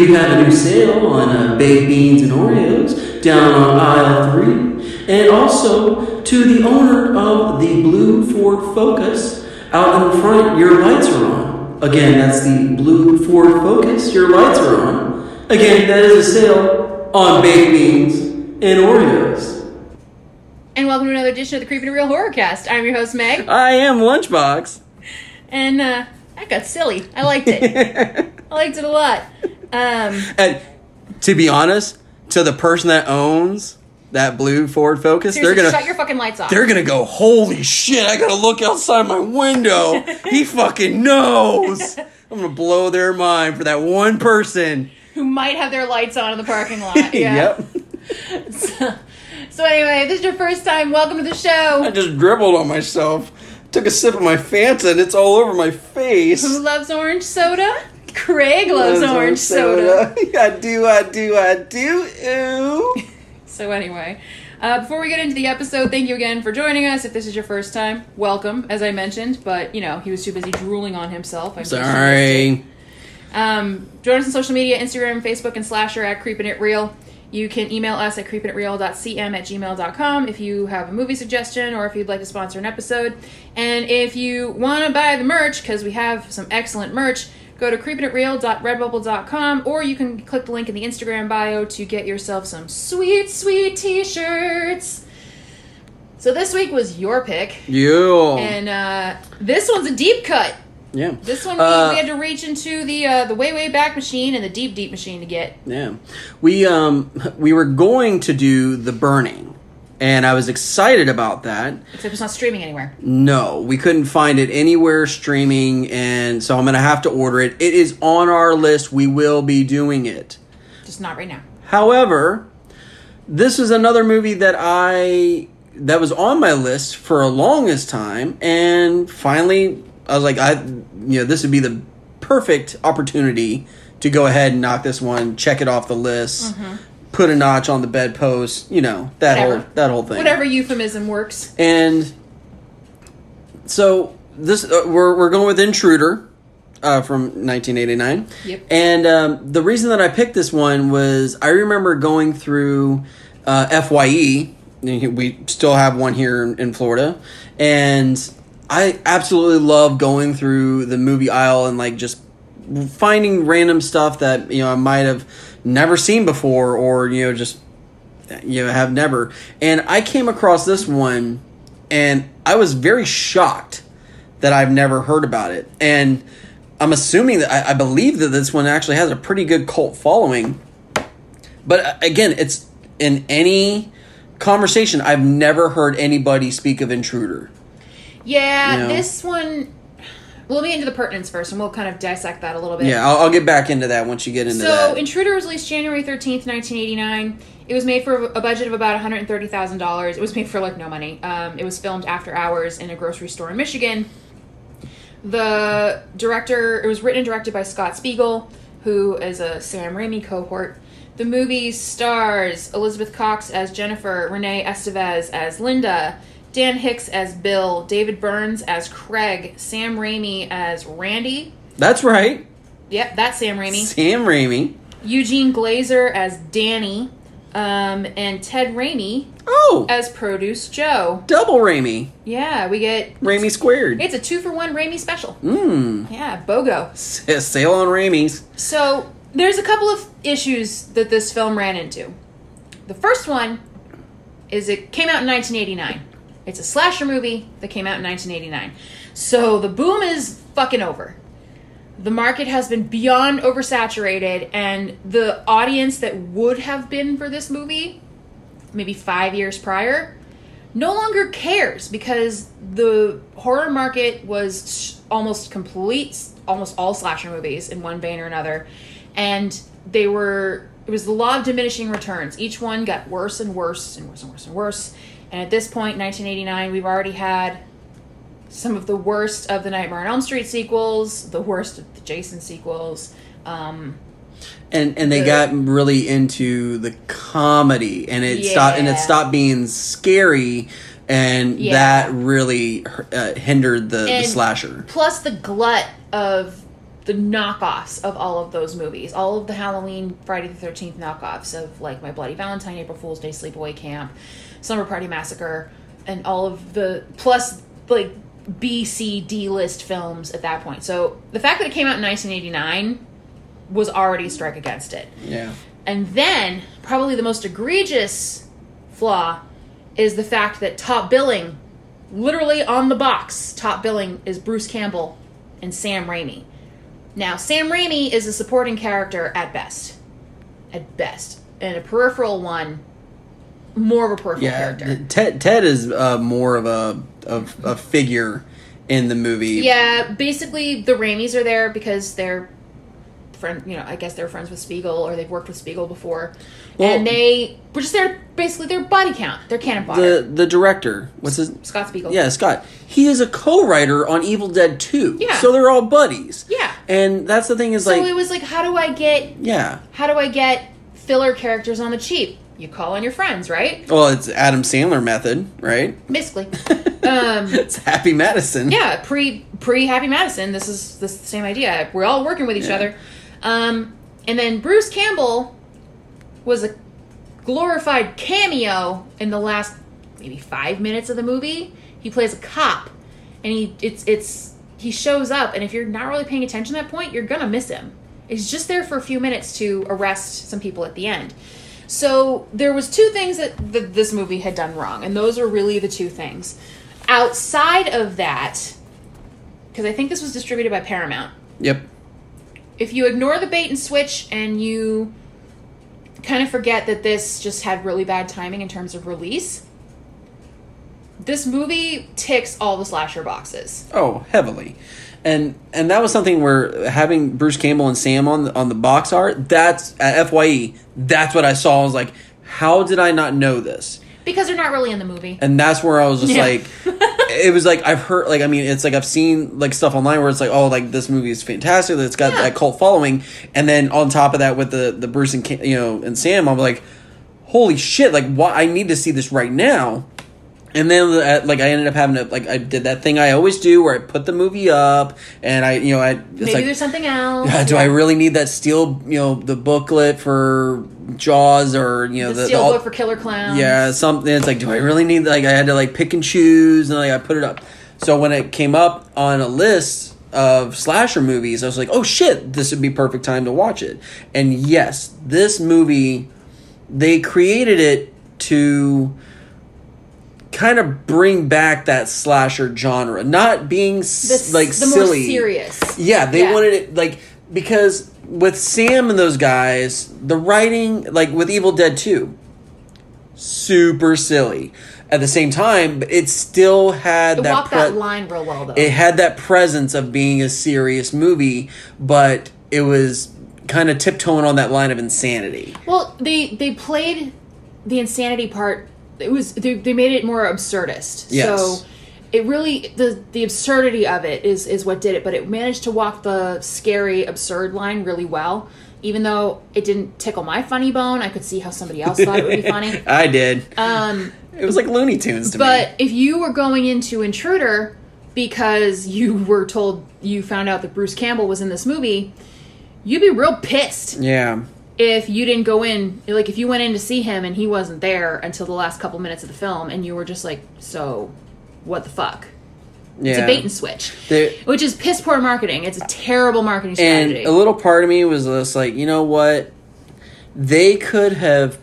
Attention shoppers, we have a new sale on uh, baked beans and Oreos down on aisle three. And also to the owner of the blue Ford Focus out in front, your lights are on. Again, that's the blue Ford Focus, your lights are on. Again, that is a sale on baked beans and Oreos. And welcome to another edition of the Creeping Real Horrorcast. I'm your host Meg, I am Lunchbox. and uh, that got silly. I liked it. I liked it a lot. Um, And to be honest, to the person that owns that blue Ford Focus, they're gonna shut your fucking lights off. they're gonna go, holy shit! I gotta look outside my window. he fucking knows. I'm gonna blow their mind for that one person. Who might have their lights on in the parking lot? Yeah. Yep. So, so anyway, if this is your first time. Welcome to the show. I just dribbled on myself. Took a sip of my Fanta and it's all over my face. Who loves orange soda? Craig loves orange soda. I do, I do, I do. Ooh. So anyway, uh, before we get into the episode, thank you again for joining us. If this is your first time, welcome, as I mentioned. But you know, he was too busy drooling on himself. I'm just missed it. Sorry. Um, join us on social media Instagram, Facebook, and Slasher at Creepin' It Real. You can email us at creepinitreal.cm at gmail.com if you have a movie suggestion or if you'd like to sponsor an episode. And if you want to buy the merch, because we have some excellent merch, go to creepinitreal.redbubble.com or you can click the link in the Instagram bio to get yourself some sweet, sweet t shirts. So this week was your pick. You. And uh, this one's a deep cut. yeah. This one Uh, we had to reach into the uh, the way way back machine and the deep deep machine to get. Yeah, we um we were going to do the burning, and I was excited about that. Except it's not streaming anywhere. No, we couldn't find it anywhere streaming, and so I'm gonna have to order it. It is on our list. We will be doing it. Just not right now. However, this is another movie that I that was on my list for a longest time, and finally I was like, I you know this would be the perfect opportunity to go ahead and knock this one, check it off the list, mm-hmm. Put a notch on the bedpost, you know that Whatever. whole that whole thing. Whatever euphemism works. And so this uh, we're we're going with Intruder uh, from 1989. Yep. And um, the reason that I picked this one was I remember going through uh, FYE. We still have one here in, in Florida, and I absolutely love going through the movie aisle and like just finding random stuff that you know I might have never seen before, or you know just you know have never. And I came across this one, and I was very shocked that I've never heard about it. And I'm assuming that I, I believe that this one actually has a pretty good cult following. But uh, again, it's in any conversation I've never heard anybody speak of Intruder. Yeah, You know? this one. Well, let me into the pertinence first, and we'll kind of dissect that a little bit. Yeah, I'll, I'll get back into that once you get into So, that. So, Intruder was released January 13th, 1989. It was made for a budget of about $130,000. It was made for like no money. Um, it was filmed after hours in a grocery store in Michigan. The director, it was written and directed by Scott Spiegel, who is a Sam Raimi cohort. The movie stars Elizabeth Cox as Jennifer, Renee Estevez as Linda, Dan Hicks as Bill, David Burns as Craig, Sam Raimi as Randy. That's right, Yep, that's Sam Raimi. Sam Raimi. Eugene Glazer as Danny, um, and Ted Raimi Oh, as Produce Joe. double Raimi, Yeah, we get Raimi squared. it's a two for one Raimi special. Mmm, Yeah, BOGO. sale on Raimi's. So there's a couple of issues that this film ran into. The first one is it came out in 1989. It's a slasher movie that came out in 1989. So the boom is fucking over. The market has been beyond oversaturated, and the audience that would have been for this movie, maybe five years prior, no longer cares because the horror market was almost complete, almost all slasher movies in one vein or another, and they were. It was the law of diminishing returns. Each one got worse and worse and worse and worse and worse. And at this point, 1989, we've already had some of the worst of the Nightmare on Elm Street sequels, the worst of the Jason sequels. Um, and and they The- got really into the comedy and it stopped and it stopped being scary and Yeah. that really uh, hindered the, the slasher plus the glut of the knockoffs of all of those movies, all of the Halloween, Friday the Thirteenth knockoffs of like My Bloody Valentine, April Fool's Day, Sleepaway Camp, Slumber Party Massacre, and all of the plus like B, C, D list films at that point. So the fact that it came out in 1989 was already a strike against it. Yeah. And then, probably the most egregious flaw is the fact that top billing, literally on the box, top billing is Bruce Campbell and Sam Raimi. Now, Sam Raimi is a supporting character at best. At best. And a peripheral one, more of a peripheral Yeah. character. Ted Ted is uh, more of a of a figure in the movie. Yeah, basically the Raimis are there because they're friend. You know, I guess they're friends with Spiegel or they've worked with Spiegel before, Well- and they were just there. Basically, their body count, their cannon fodder. The the director, what's his? Scott Spiegel. Yeah, Scott. He is a co-writer on Evil Dead 2. Yeah. So they're all buddies. Yeah. And that's the thing is So like it was like, how do I get yeah. how do I get filler characters on the cheap? You call on your friends, right? Well, it's Adam Sandler method, right? Basically, um, It's Happy Madison. yeah. Pre pre Happy Madison, this is this is the same idea. We're all working with each Yeah. other, um, and then Bruce Campbell was a glorified cameo in the last maybe five minutes of the movie. He plays a cop, and he it's it's he shows up, and if you're not really paying attention at that point, you're gonna miss him. He's just there for a few minutes to arrest some people at the end. So there was two things that th- this movie had done wrong, and those are really the two things. Outside of that, because I think this was distributed by Paramount, Yep. if you ignore the bait and switch and you kind of forget that this just had really bad timing in terms of release, this movie ticks all the slasher boxes. Oh, heavily. And and that was something where having Bruce Campbell and Sam on the, on the box art, that's at FYE, that's what I saw. I was like, how did I not know this? Because they're not really in the movie. And that's where I was just Yeah. like it was like I've heard like I mean it's like I've seen like stuff online where it's like oh like this movie is fantastic that it's got Yeah. that cult following and then on top of that with the the Bruce and Ca- you know and Sam I'm like holy shit like what I need to see this right now and then uh, like I ended up having to like I did that thing I always do where I put the movie up and I you know I Maybe like there's something else. do I really need that steel you know the booklet for Jaws or you know the the, steel all- book for Killer Clowns? yeah, something. It's like, do I really need? Like, I had to like pick and choose, and like I put it up. So when it came up on a list of slasher movies, I was like, oh shit, this would be perfect time to watch it. And yes, this movie, they created it to kind of bring back that slasher genre, not being s- The, like the silly. serious. Yeah, they Yeah. wanted it like because with Sam and those guys, the writing like with Evil Dead 2 super silly. At the same time, it still had It that pre- that line real well, though. it had that presence of being a serious movie, but it was kind of tiptoeing on that line of insanity. Well, they they played the insanity part. It was they, they made it more absurdist. Yes. So it really the the absurdity of it is is what did it, but it managed to walk the scary absurd line really well. Even though it didn't tickle my funny bone, I could see how somebody else thought it would be funny. I did. Um, it was like Looney Tunes to but me. if you were going into Intruder because you were told you found out that Bruce Campbell was in this movie, you'd be real pissed Yeah. If you didn't go in like if you went in to see him and he wasn't there until the last couple minutes of the film and you were just like so what the fuck Yeah. it's a bait and switch which is piss poor marketing it's a terrible marketing strategy. and a little part of me was just like, you know what? They could have,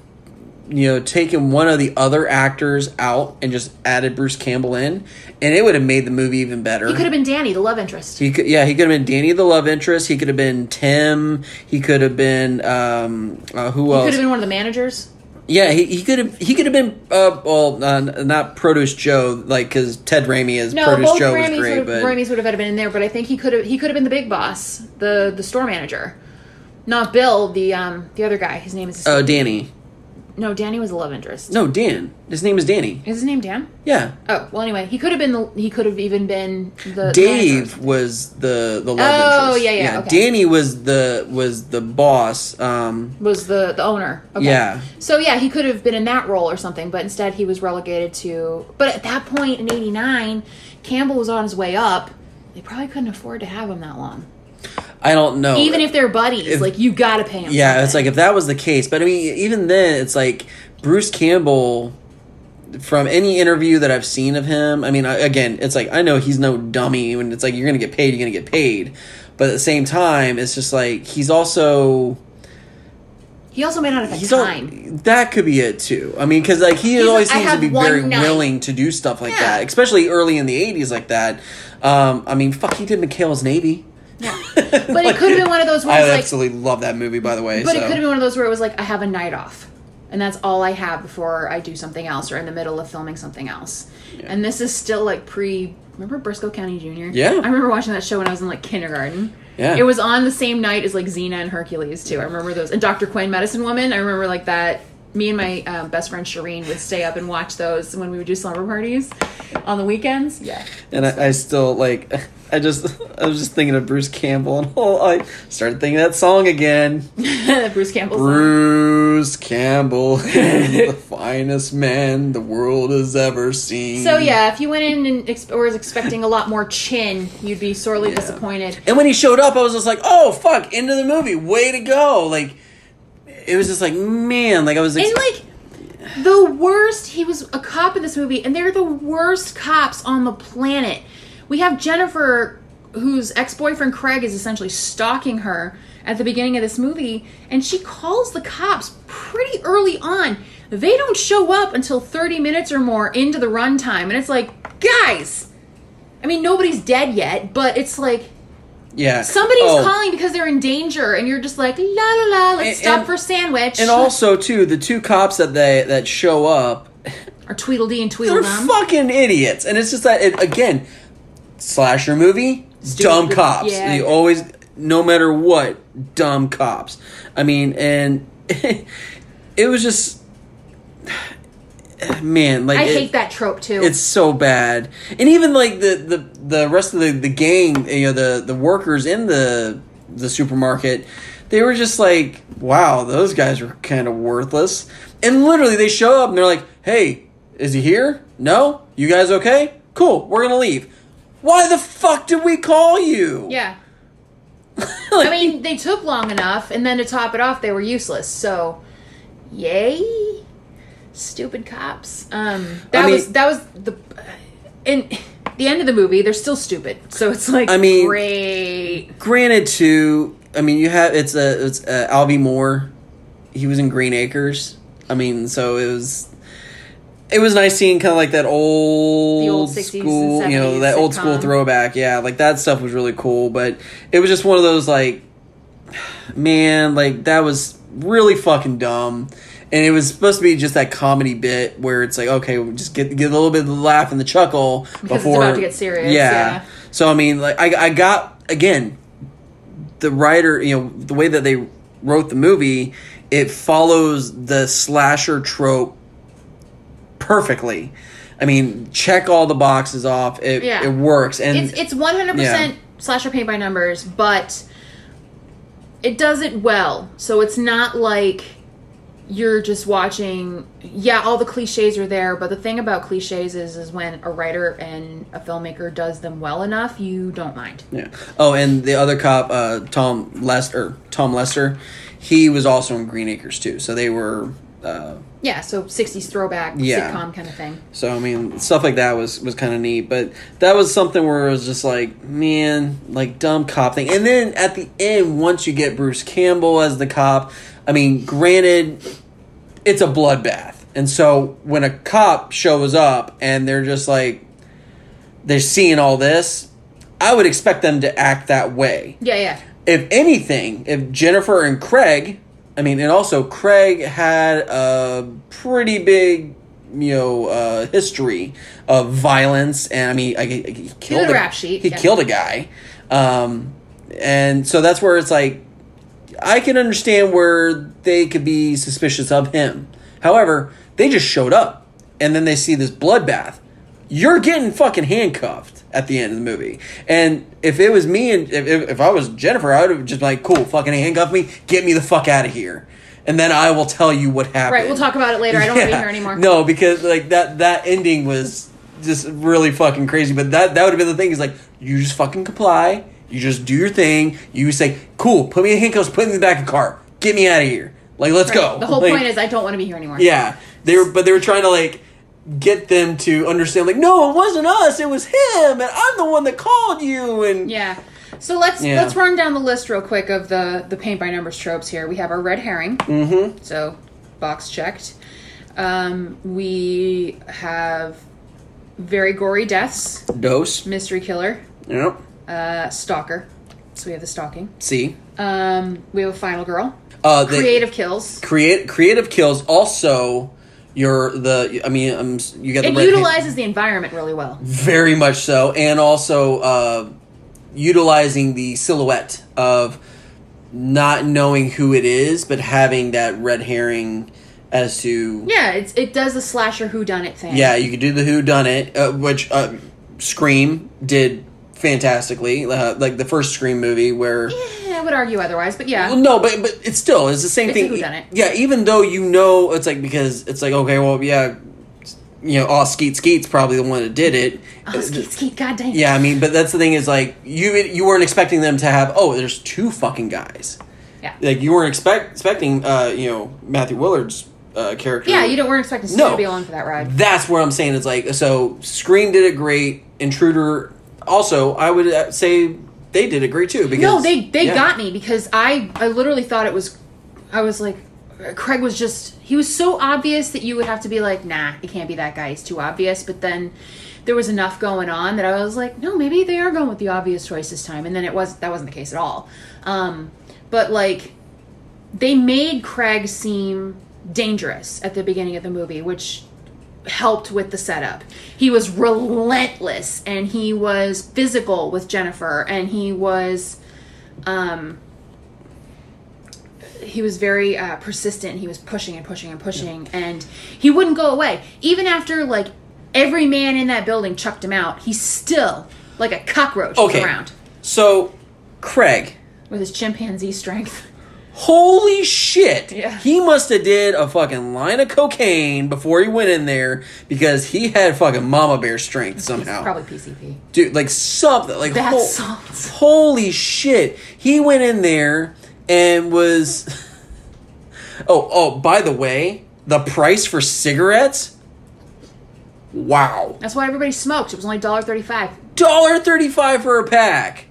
you know, taken one of the other actors out and just added Bruce Campbell in, and it would have made the movie even better. he could have been danny the love interest He could, yeah, he could have been Danny the love interest. He could have been Tim. He could have been um, uh, who he else? He could have been one of the managers yeah, he, he could have he could have been uh, well, uh, not Produce Joe, like because Ted Raimi is no Produce both Joe was great, would have, but Raimis would have been in there but i think he could have he could have been the big boss the the store manager not bill the um the other guy his name is oh, Danny. No danny was a love interest No, Dan. His name is Danny. is his name dan Yeah, oh well anyway he could have been the he could have even been the Dave manager. was the the love Oh, interest. yeah, yeah, okay. Danny was the was the boss. Um, was the the owner. Okay. Yeah. So yeah, he could have been in that role or something, but instead he was relegated to. But at that point in '89, Campbell was on his way up. They probably couldn't afford to have him that long. I don't know. Even if they're buddies, If- like you gotta pay him. yeah, it's like if that was the case, but I mean, even then, it's like Bruce Campbell. From any interview that I've seen of him, I mean, I, again, it's like I know he's no dummy. When it's like you're gonna get paid, you're gonna get paid. But at the same time, it's just like he's also he also may not have had he's time. that could be it too. I mean, because like he He's always like, seems to be very night." willing to do stuff like Yeah. that, especially early in the '80s like that. Um, I mean, fuck, he did McHale's Navy. Yeah. But it could have been one of those I ones like I absolutely love that movie, by the way. But so. it could have been one of those where it was like I have a night off, and that's all I have before I do something else or in the middle of filming something else. And this is still like pre. Remember Brisco County Jr. Yeah. I remember watching that show when I was in like kindergarten. Yeah. It was on the same night as like Xena and Hercules too. I remember those and Dr. Quinn, Medicine Woman. I remember like that. Me and my um, best friend Shireen would stay up and watch those when we would do slumber parties on the weekends. Yeah. and I, I still like. I just I was just thinking of Bruce Campbell, and oh, I started thinking that song again. Bruce Campbell. song. Bruce Campbell, the finest man the world has ever seen. So yeah, if you went in and ex- or was expecting a lot more chin, you'd be sorely disappointed. And when he showed up, I was just like, "Oh fuck!" Into the movie, way to go! Like, it was just like, man, like I was. Ex- And like the worst, he was a cop in this movie, and they're the worst cops on the planet. We have Jennifer, whose ex boyfriend Craig is essentially stalking her at the beginning of this movie, and she calls the cops pretty early on. They don't show up until 30 minutes or more into the runtime, and it's like, guys, I mean, nobody's dead yet, but it's like, yeah, Somebody's Oh, calling because they're in danger, and you're just like, la la la, let's And- stop and- for sandwich. And also, too, the two cops that they that show up, are Tweedledee and they're Tweedledum. fucking idiots. And it's just that it, again, slasher movie, dumb cops. yeah. They always, no matter what, dumb cops. I mean, and it was just, man, like I it- hate that trope too. It's so bad, and even like the the the rest of the the gang, you know, the the workers in the the supermarket, they were just like, wow, those guys are kind of worthless. And literally, they show up and they're like, hey, is he here? No, you guys okay? Cool, we're gonna leave. Why the fuck did we call you? yeah. Like- I mean, they took long enough, and then to top it off, they were useless. So, yay, stupid cops. Um, that I mean- was that was the in the end of the movie. They're still stupid. So it's like, I mean- great. granted too i mean you have it's a it's uh Alvy Moore he was in green acres i mean so it was it was nice seeing kind of like that old, The old 60s and school you know 70s that old school throwback yeah like that stuff was really cool but it was just one of those like man like that was really fucking dumb and it was supposed to be just that comedy bit where it's like okay we just get get a little bit of the laugh and the chuckle Because it's before about to get serious, yeah. yeah. so i mean like i i got again the writer, you know, the way that they wrote the movie, it follows the slasher trope perfectly. I mean, check all the boxes off. It Yeah. it works, and It's it's one hundred percent slasher paint by numbers, but it does it well. So it's not like you're just watching. Yeah, all the cliches are there, but the thing about cliches is, is when a writer and a filmmaker does them well enough, you don't mind. yeah. Oh, and the other cop, uh, Tom Lester, Tom Lester, he was also in Green Acres too. So they were. Uh, Yeah, so '60s throwback Yeah. sitcom kind of thing. So I mean, stuff like that was was kind of neat, but that was something where it was just like, man, like dumb cop thing. And then at the end, once you get Bruce Campbell as the cop, I mean, granted, it's a bloodbath, and so when a cop shows up and they're just like, they're seeing all this, I would expect them to act that way Yeah, yeah. if anything, if Jennifer and Craig, I mean, and also Craig had a pretty big, you know, uh, history of violence, and I mean, I, he he killed a rap sheet, He yeah. killed a guy, um, and so that's where it's like, I can understand where they could be suspicious of him. However, they just showed up, and then they see this bloodbath. You're getting fucking handcuffed at the end of the movie. And if it was me and if, if, I was Jennifer, I would have just been like, cool, fucking handcuff me, get me the fuck out of here. And then I will tell you what happened. Right, we'll talk about it later. I don't want to be here anymore. No, because like that that ending was just really fucking crazy. But that that would have been the thing is like you just fucking comply, You just do your thing. You say, "Cool, put me in handcuffs, put me in the back of the car, get me out of here." Like, let's go. The whole Like, point is, I don't want to be here anymore. yeah, they were, but they were trying to like get them to understand. Like, no, it wasn't us. It was him, and I'm the one that called you. And Yeah. So let's Yeah. let's run down the list real quick of the the paint by numbers tropes here. We have our red herring. Mhm. So box checked. Um, we have very gory deaths, dose. mystery killer, Yep. Uh, stalker. So we have the stalking. See, Um, we have a final girl. uh, the Creative kills. create creative kills. Also, your the. I mean, um, you got the It red utilizes the environment really well. Very much so, and also uh, utilizing the silhouette of not knowing who it is, but having that red herring as to Yeah, it's, it does the slasher who done it thing. yeah, you could do the who done it, uh, which uh, Scream did fantastically, uh, like the first Scream movie where. Yeah, I would argue otherwise, but yeah. Well, no, but but it's still it's the same It's thing. Yeah, even though you know it's like because it's like okay, well, yeah, you know, oh, Skeet Skeet's probably the one that did it. Oh, skeet, skeet, god dang it. Yeah, I mean, but that's the thing is like you you weren't expecting them to have oh, there's two fucking guys. Yeah. Like you weren't expect expecting uh you know Matthew Lillard's uh, character. Yeah, you don't weren't expecting Stu No. to be along for that ride. That's where I'm saying it's like so. Scream did it great. Intruder also, I would uh, say they did agree too. Because No, they they yeah. got me because I I literally thought it was I was like Craig was just he was so obvious that you would have to be like nah it can't be that guy he's too obvious but then there was enough going on that I was like no maybe they are going with the obvious choice this time and then it was that wasn't the case at all um but like they made Craig seem dangerous at the beginning of the movie which helped with the setup. He was relentless and he was physical with Jennifer and he was um he was very uh, persistent. He was pushing and pushing and pushing and he wouldn't go away. Even after like every man in that building chucked him out, he's still like a cockroach Okay. around So, Craig, with his chimpanzee strength. Holy shit! Yeah. He must have did a fucking line of cocaine before he went in there because he had fucking mama bear strength somehow. Probably PCP. dude like something like hol- holy shit he went in there and was oh oh by the way the price for cigarettes wow That's why everybody smoked. It was only $1.35. dollar 35 for a pack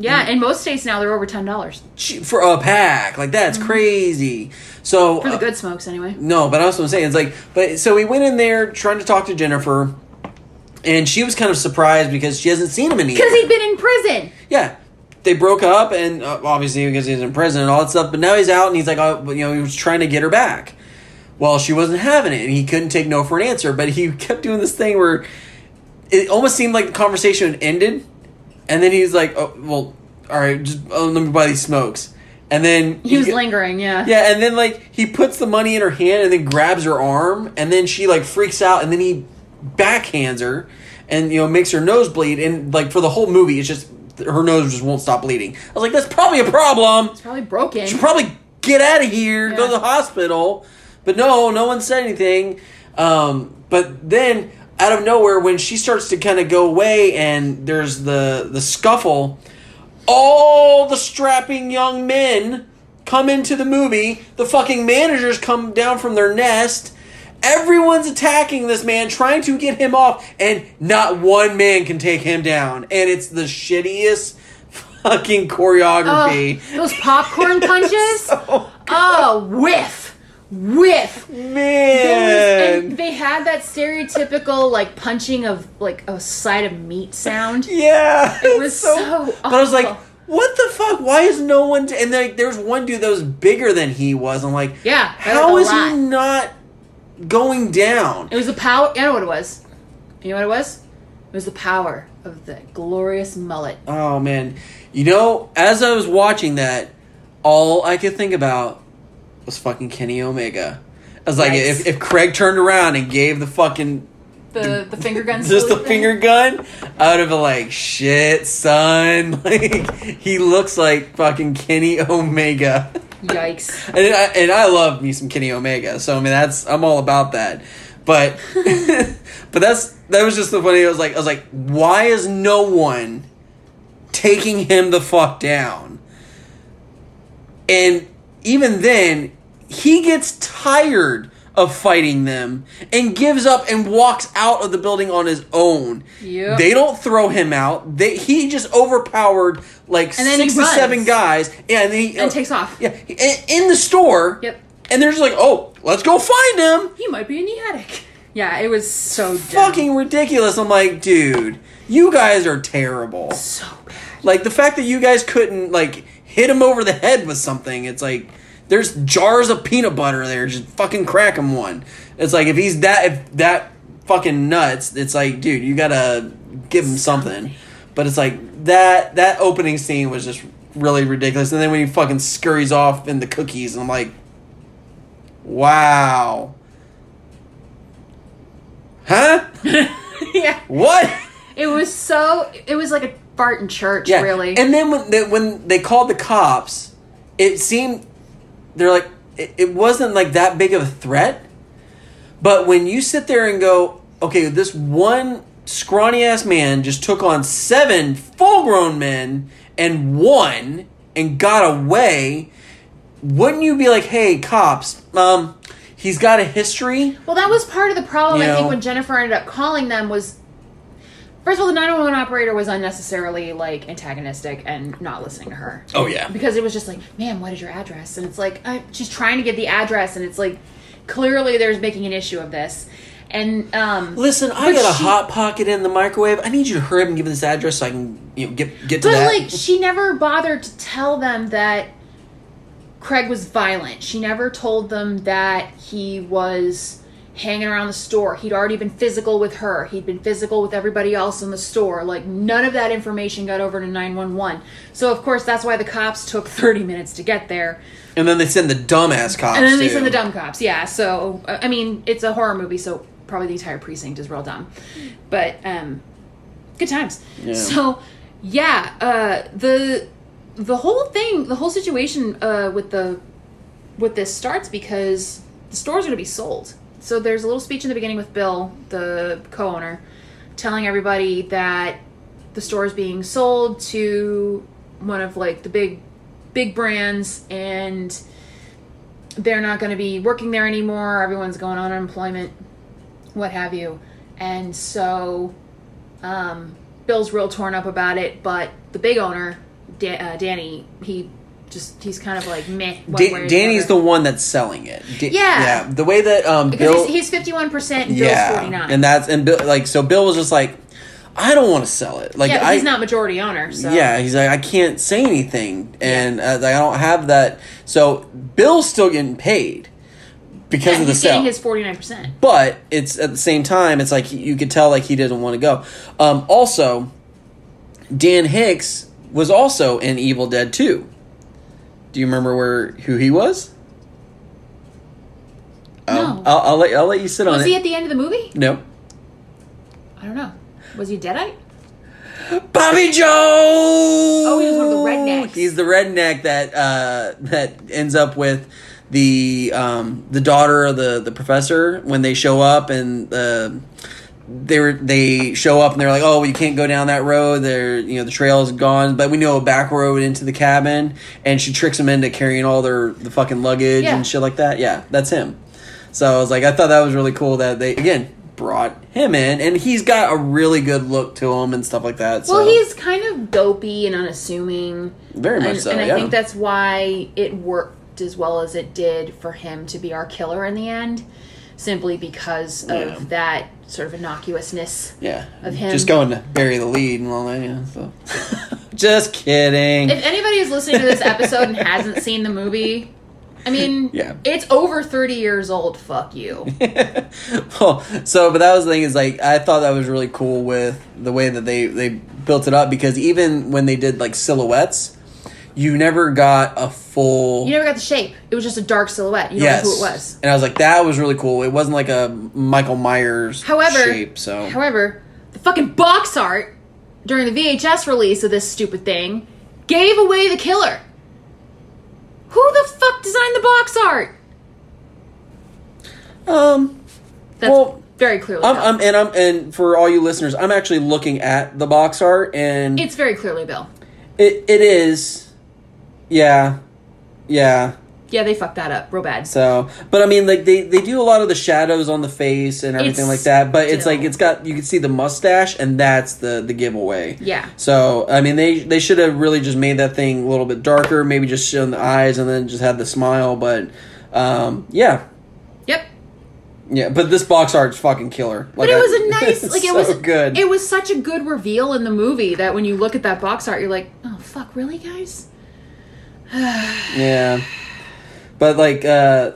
Yeah, in most states now they're over $10 for a pack like that's crazy so Mm-hmm. for the uh, good smokes anyway. No, but I was saying it's like, but so we went in there trying to talk to Jennifer, and she was kind of surprised because she hasn't seen him in. Because he'd been in prison. Yeah, they broke up, and uh, obviously because he's in prison and all that stuff. But now he's out, and he's like, oh, you know, he was trying to get her back. Well, she wasn't having it, and he couldn't take no for an answer. But he kept doing this thing where it almost seemed like the conversation had ended, and then he's like, "Oh, well, all right, just oh, let me buy these smokes." And then He was get- lingering, yeah. yeah, and then like he puts the money in her hand and then grabs her arm, and then she like freaks out, and then he backhands her, and you know makes her nose bleed, and like for the whole movie, it's just her nose just won't stop bleeding. I was like, that's probably a problem. It's probably broken. She probably get out of here, go to the hospital. But no, no one said anything. Um, but then out of nowhere, when she starts to kind of go away, and there's the the scuffle, all the strapping young men come into the movie. The fucking managers come down from their nest. Everyone's attacking this man, trying to get him off, and not one man can take him down. And it's the shittiest fucking choreography. Oh, those popcorn punches. So oh, whiff, whiff. Man. And they had that stereotypical like punching of like a side of meat sound. yeah. It was it's so But I was like, what the fuck? Why is no one. T-? And like, there's one dude that was bigger than he was. I'm like, Yeah, how was lot. he not going down? It was the power. You know what it was? You know what it was? It was the power of the glorious mullet. Oh, man. You know, as I was watching that, all I could think about was fucking Kenny Omega. I was like, Yikes. if, if Craig turned around and gave the fucking The the finger gun. just the finger gun, I would have been like, shit, son. Like, he looks like fucking Kenny Omega. Yikes! And I, and I love me some Kenny Omega, so I mean that's I'm all about that. But but that's that was just the funny. I was like I was like, why is no one taking him the fuck down. And even then, he gets tired of fighting them and gives up and walks out of the building on his own. Yep. They don't throw him out. They he just overpowered like And then he six to seven guys. Yeah, and then he And uh, takes off. Yeah, in, the store. Yep. And they're just like, oh, let's go find him. He might be in the attic. Yeah, it was so dumb. Fucking ridiculous. I'm like, dude, you guys are terrible. so bad. Like the fact that you guys couldn't like hit him over the head with something. It's like there's jars of peanut butter there. Just fucking crack him one. It's like if he's that if that fucking nuts. It's like, dude, you gotta give him something. But it's like that that opening scene was just really ridiculous. And then when he fucking scurries off in the cookies, I'm like, wow. Huh? yeah. What? It was so. It was like a fart in church, Yeah. really. And then when they, when they called the cops, it seemed they're like it, it wasn't like that big of a threat. But when you sit there and go, okay, this one scrawny ass man just took on seven full grown men and won and got away, wouldn't you be like, hey, cops, um, he's got a history? well, that was part of the problem. You I think when Jennifer ended up calling them was. First of all, the 911 operator was unnecessarily like antagonistic and not listening to her. Oh yeah. because it was just like, "Ma'am, what is your address?" And it's like, I, she's trying to get the address, and it's like, clearly there's making an issue of this. And um, Listen, I But got a she- hot pocket in the microwave. I need you to hurry up and give me this address so I can you know, get get to But that. like she never bothered to tell them that Craig was violent. She never told them that he was hanging around the store. He'd already been physical with her. He'd been physical with everybody else in the store. Like none of that information got over to 911. So of course that's why the cops took 30 minutes to get there. And then they send the dumbass cops. And then they too. send the dumb cops. Yeah. So uh, I mean, it's a horror movie, so probably the entire precinct is real dumb. But um, good times. Yeah. So yeah, uh, the the whole thing, the whole situation uh, with the with this starts because the store's going to be sold. So there's a little speech in the beginning with Bill, the co-owner, telling everybody that the store is being sold to one of like the big big brands and they're not going to be working there anymore. Everyone's going on unemployment, what have you. And so um, Bill's real torn up about it, but the big owner, da- uh, Danny, he just he's kind of like meh. Da- Danny's the one that's selling it. Da- Yeah. yeah. The way that um because Bill, he's he's fifty one percent Bill's yeah, forty nine. and that's and Bill like so Bill was just like, I don't want to sell it. Like yeah, I, he's not majority owner. So yeah, he's like I can't say anything, and uh, I don't have that. So Bill's still getting paid because Yeah, of the he's sale. getting his forty nine percent. but it's at the same time it's like you could tell like he didn't want to go um, also dan hicks was also in evil dead 2 do you remember where who he was No. I'll, I'll, let, I'll let you sit on it. Was he at the end of the movie? no I don't know. Was he deadite? bobby joe oh he was one of the rednecks. he's the redneck that uh, that ends up with the um, the daughter of the the professor when they show up and uh, they were they show up and they're like, oh, you can't go down that road. There, you know, the trail is gone, but we know a back road into the cabin, and she tricks them into carrying all their the fucking luggage Yeah. and shit like that. Yeah, that's him. So I was like, I thought that was really cool that they again brought him in, and he's got a really good look to him and stuff like that. So Well, he's kind of dopey and unassuming. very much and, so. and I yeah. think that's why it worked as well as it did for him to be our killer in the end, simply because of Yeah. that sort of innocuousness. yeah, of him. just going to bury the lead and all that. Yeah, so just kidding. If anybody is listening to this episode and hasn't seen the movie, I mean, Yeah. it's over 30 years old. Fuck you. well, so but that was the thing is like I thought that was really cool with the way that they they built it up because even when they did like silhouettes, you never got a full. You never got the shape. It was just a dark silhouette. You yes, know who it was. and I was like, that was really cool. It wasn't like a Michael Myers However, shape. So however, the fucking box art during the VHS release of this stupid thing gave away the killer. Who the fuck designed the box art? um, That's Well, very clearly. I'm, I'm and I'm and for all you listeners, I'm actually looking at the box art and it's very clearly Bill. It it is. Yeah. Yeah. Yeah, they fucked that up real bad. So, but I mean, like they they do a lot of the shadows on the face and everything It's like that. But it's still- like it's got you can see the mustache, and that's the the giveaway. Yeah. So I mean, they they should have really just made that thing a little bit darker, maybe just shown the eyes, and then just had the smile. But um, yeah, Yep. yeah. But this box art's fucking killer. But it was a nice, like it so was good. It was such a good reveal in the movie that when you look at that box art, you're like, oh fuck, really, guys? Yeah. But like uh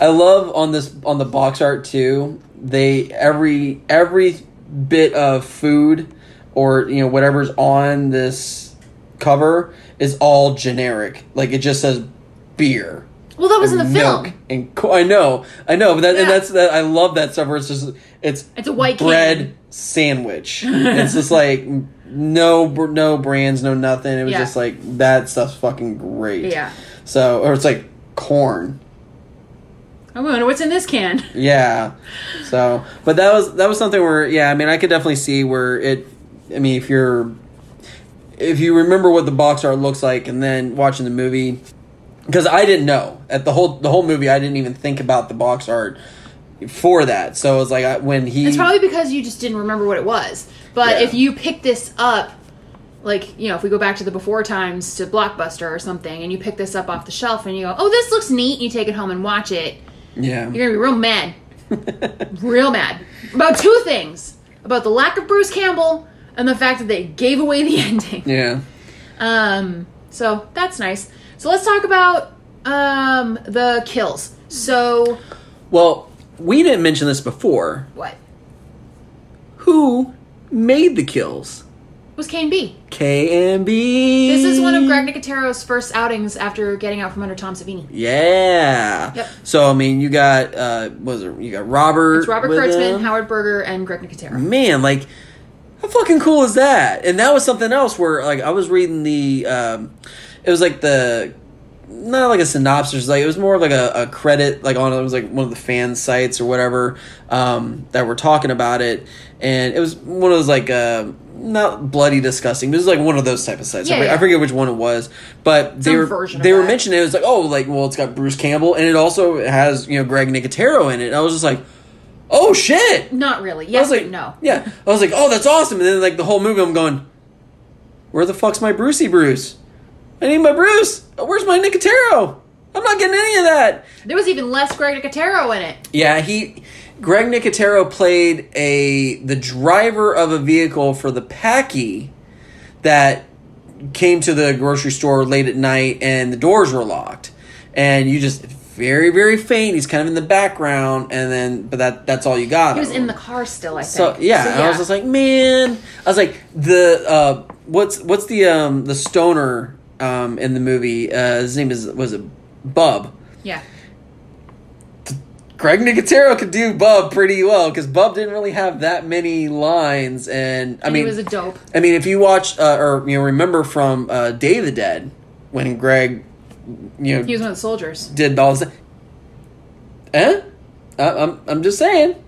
I love on this on the box art too. They every every bit of food or you know whatever's on this cover is all generic. Like it just says beer. Well, that was in the film. and co- I know, I know, but that and that's that I love that stuff where it's just it's It's a white bread can. sandwich. it's just like no br- no brands, no nothing. It was Yeah. just like that stuff's fucking great. Yeah. So or it's like corn. I wonder what's in this can. Yeah. So, but that was that was something where yeah, I mean, I could definitely see where it. I mean, if you're if you remember what the box art looks like, and then watching the movie, because I didn't know at the whole the whole movie, I didn't even think about the box art for that. So it was like I, when he It's probably because you just didn't remember what it was. But Yeah. if you pick this up, like, you know, if we go back to the before times to Blockbuster or something, and you pick this up off the shelf and you go, oh, this looks neat, and you take it home and watch it, yeah you're gonna be real mad. real mad. About two things about the lack of Bruce Campbell and the fact that they gave away the ending. yeah Um, so that's nice. So let's talk about um, the kills. So, well we didn't mention this before. what? Who made the kills? Was Kane B? K and B. This is one of Greg Nicotero's first outings after getting out from under Tom Savini. Yeah. Yep. So I mean, you got uh, what was it? You got Robert. It's Robert with Kurtzman, him. Howard Berger, and Greg Nicotero. Man, like, how fucking cool is that? And that was something else where, like, I was reading the, um, it was like the, not like a synopsis, like it was more of like a, a credit, like on it was like one of the fan sites or whatever, um, that were talking about it, and it was one of those like, uh, not bloody disgusting, but it was like one of those type of sites. I, Yeah, forget, I forget which one it was, but they Some were they were that. mentioning it was like, oh, like well, it's got Bruce Campbell, and it also has you know Greg Nicotero in it. And I was just like, oh shit, Not really. I was like, no. Yeah, I was like, oh, that's awesome. And then like the whole movie, I'm going, where the fuck's my Brucey Bruce? I need my Bruce. Where's my Nicotero? I'm not getting any of that. There was even less Greg Nicotero in it. Yeah, he, Greg Nicotero played a the driver of a vehicle for the Packy that came to the grocery store late at night and the doors were locked, and you just very very faint. He's kind of in the background, and then but that that's all you got. He was in the car still, I think. So yeah, and I was just like, man, I was like the uh, what's what's the um the stoner um in the movie? Uh, his name is was it Bub. yeah. Greg Nicotero could do Bub pretty well because Bub didn't really have that many lines, and I And mean, he was a dope. I mean, if you watch uh, or you know remember from uh, Day of the Dead when Greg, you know, He was one of the soldiers. did all this. Eh? I, I'm I'm just saying,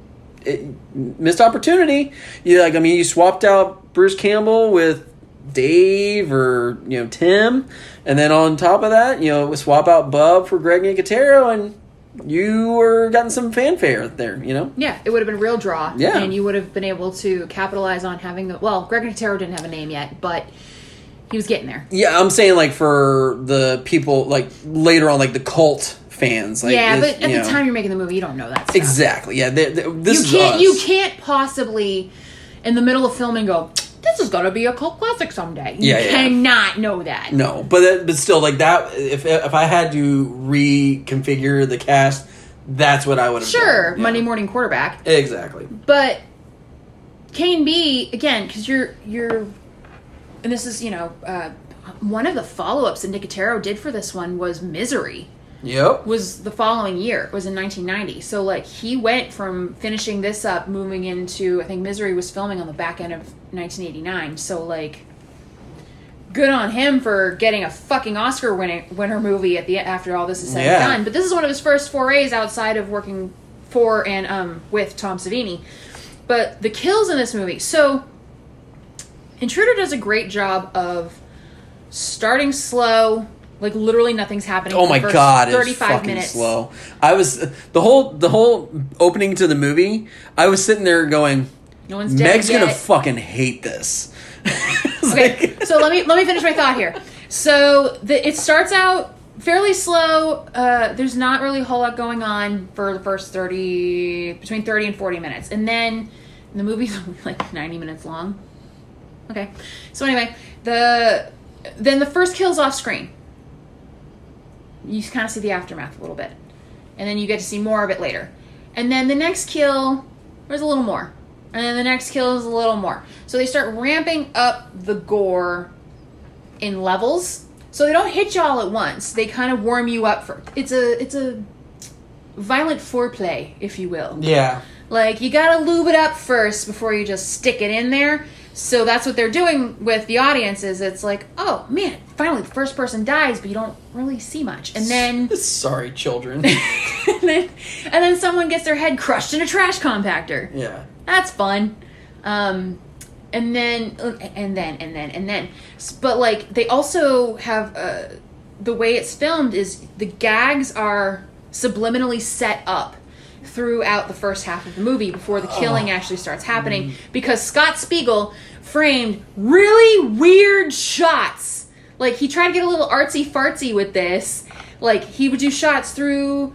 it, missed opportunity. You like I mean you swapped out Bruce Campbell with Dave or you know Tim, and then on top of that you know swap out Bub for Greg Nicotero, and you were gotten some fanfare there. You know. Yeah, it would have been a real draw. Yeah. And you would have been able to capitalize on having the. Well, Greg Nicotero didn't have a name yet, but he was getting there. Yeah, I'm saying like for the people like later on like the cult fans. Like, yeah, but at the know. time you're making the movie, you don't know that stuff. exactly. Yeah, they, they- this You is can't. us. You can't possibly, in the middle of filming, go. This is gonna be a cult classic someday. You Yeah, yeah. cannot know that. No, but but still, like that. If if I had to reconfigure the cast, that's what I would have. Sure, done. Yeah. Monday morning quarterback, Exactly. but K and B again because you're you're, and this is you know uh, one of the follow ups that Nicotero did for this one was Misery. Yep. was the following year It was in 1990 so like he went from finishing this up moving into i think misery was filming on the back end of 1989 so like good on him for getting a fucking oscar winning winner movie at the after all this is said Yeah. and done but this is one of his first forays outside of working for and um with tom savini but the kills in this movie so intruder does a great job of starting slow, like literally nothing's happening. Oh my god, it's thirty-five fucking minutes. slow. I was the whole the whole opening to the movie. I was sitting there going, No one's dead Meg's gonna fucking hate this. Okay, like- so let me let me finish my thought here. So the, it starts out fairly slow. Uh, there's not really a whole lot going on for the first thirty between thirty and forty minutes, and then the movie's like ninety minutes long. Okay, so anyway, the then the first kill's off screen. You kind of see the aftermath a little bit, and then you get to see more of it later, and then the next kill there's a little more, and then the next kill is a little more. So they start ramping up the gore in levels. So they don't hit you all at once. They kind of warm you up for it's a it's a violent foreplay, if you will. yeah. Like you gotta lube it up first before you just stick it in there. So that's what they're doing with the audience. Is it's like, oh man, finally the first person dies, but you don't really see much, and then Sorry, children. and then and then someone gets their head crushed in a trash compactor. yeah. That's fun. Um, and then and then and then and then, but like they also have uh, the way it's filmed is the gags are subliminally set up throughout the first half of the movie before the killing actually starts happening because Scott Spiegel framed really weird shots. Like he tried to get a little artsy fartsy with this. Like he would do shots through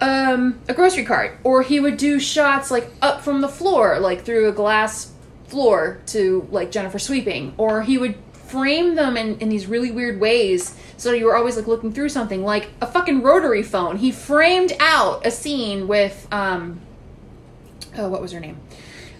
um, a grocery cart, or he would do shots like up from the floor, like through a glass floor to like Jennifer sweeping, or he would frame them in, in these really weird ways so you were always like looking through something like a fucking rotary phone he framed out a scene with um oh what was her name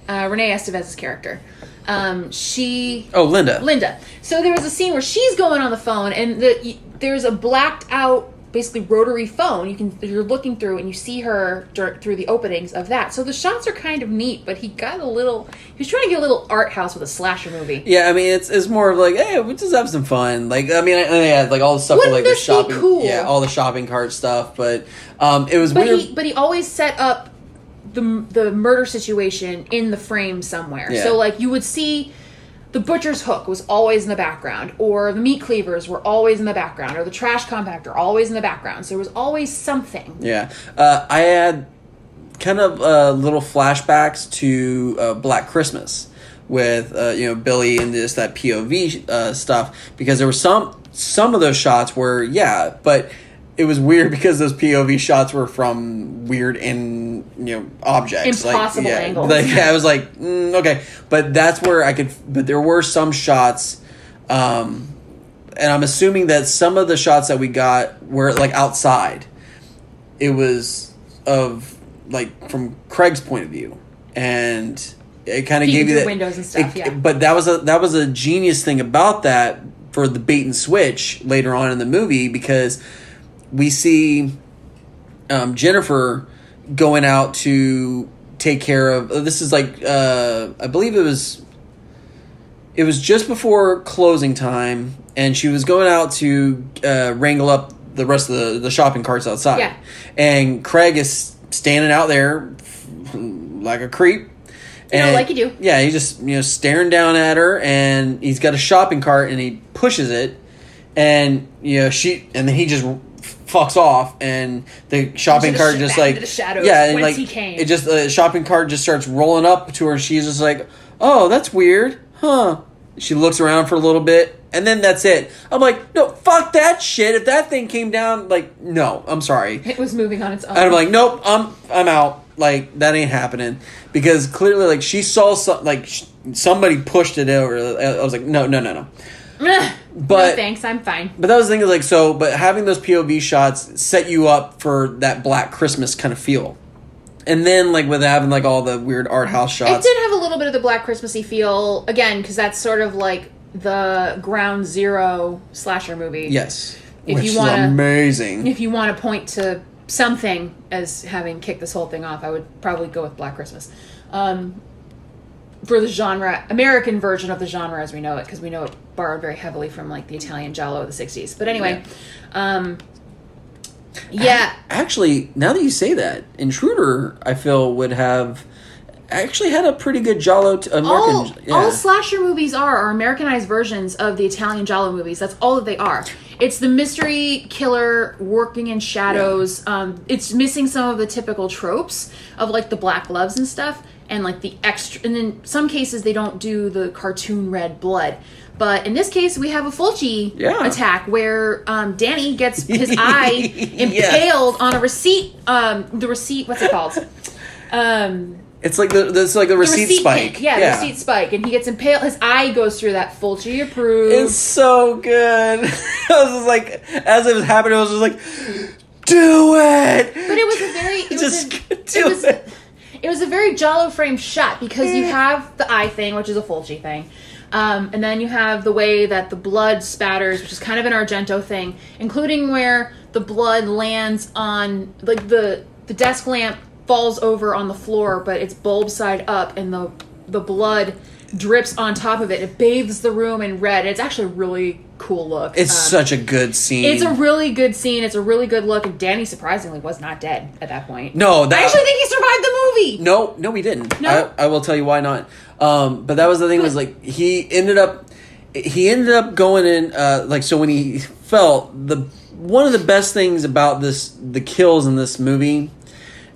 uh, renee estevez's character um she Oh, Linda. Linda. So there was a scene where she's going on the phone, and the, y- there's a blacked out, basically rotary phone. You can you're looking through, and you see her dur- through the openings of that. So the shots are kind of neat, but he got a little. He was trying to get a little art house with a slasher movie. Yeah, I mean it's it's more of like, hey, we just have some fun. Like, I mean, I, I had like all the stuff with like the shopping, cool? yeah, all the shopping cart stuff. But um, it was But weird. he but he always set up the the murder situation in the frame somewhere. Yeah. So like you would see the butcher's hook was always in the background, or the meat cleavers were always in the background, or the trash compactor always in the background. So there was always something. Yeah, uh, I had kind of uh, little flashbacks to uh, Black Christmas with uh, you know Billy and just that POV uh, stuff because there were some some of those shots were yeah, but it was weird because those POV shots were from weird in you know objects Impossible like, yeah, angles. Like I was like mm, okay, but that's where I could. But there were some shots. Um, and I'm assuming that some of the shots that we got were like outside it was of like from Craig's point of view, and it kind of gave you that windows and stuff, it- yeah. But that was a that was a genius thing about that for the bait and switch later on in the movie because we see um, Jennifer going out to take care of. This is like uh, I believe it was it was just before closing time, and she was going out to uh, wrangle up the rest of the, the shopping carts outside. Yeah. And Craig is standing out there like a creep. You know, And- like you do. Yeah, he's just you know staring down at her, and he's got a shopping cart, and he pushes it, and you know she, and then he just fucks off, and the shopping the cart just like yeah, and like it just the shopping cart just starts rolling up to her, and she's just like, oh, that's weird, huh? She looks around for a little bit, and then that's it. I'm like, no, fuck that shit. If that thing came down, like, no, I'm sorry. It was moving on its own. And I'm like, nope, I'm I'm out. Like that ain't happening because clearly, like she saw some, like sh- somebody pushed it over. I was like, no, no, no, no. But no, thanks, I'm fine. But that was the thing is like so. But having those POV shots set you up for that Black Christmas kind of feel, and then like with having like all the weird art house shots, It did have a little bit of the Black Christmassy feel again because that's sort of like the ground zero slasher movie. Yes, If which you is wanna- amazing. If you want to point to something as having kicked this whole thing off, I would probably go with Black Christmas. Um, for the genre, American version of the genre as we know it, because we know it borrowed very heavily from like the Italian giallo of the '60s. But anyway, um, yeah, Actually, now that you say that, Intruder, I feel would have actually had a pretty good Giallo. T- American, all, yeah. all slasher movies are are Americanized versions of the Italian Giallo movies. That's all that they are. It's the mystery killer working in shadows. Um, it's missing some of the typical tropes of like the black gloves and stuff, and like the extra. And in some cases, they don't do the cartoon red blood. But in this case, we have a Fulci Yeah. attack where um, Danny gets his eye impaled on a receipt. Um, the receipt, what's it called? Um, It's like the it's like the the receipt, spike. Yeah, the receipt spike, and he gets impaled. His eye goes through that Fulci approved. It's so good. I was just like, as it was happening, I was just like, do it. but it was a very it Just was a, do it was it. it was a very Giallo frame shot because you have the eye thing, which is a Fulci thing. Um, and then you have the way that the blood spatters, which is kind of an Argento thing, including where the blood lands on like the the desk lamp falls over on the floor, but it's bulb side up, and the the blood drips on top of it. It bathes the room in red. It's actually a really cool look. It's Um, such a good scene. it's a really good scene. It's a really good look, and Danny surprisingly was not dead at that point. no, that I actually think he survived the movie. No, no, he didn't. No? I, I will tell you why not. Um, but that was the thing was like he ended up he ended up going in uh, like so when he felt the one of the best things about this the kills in this movie,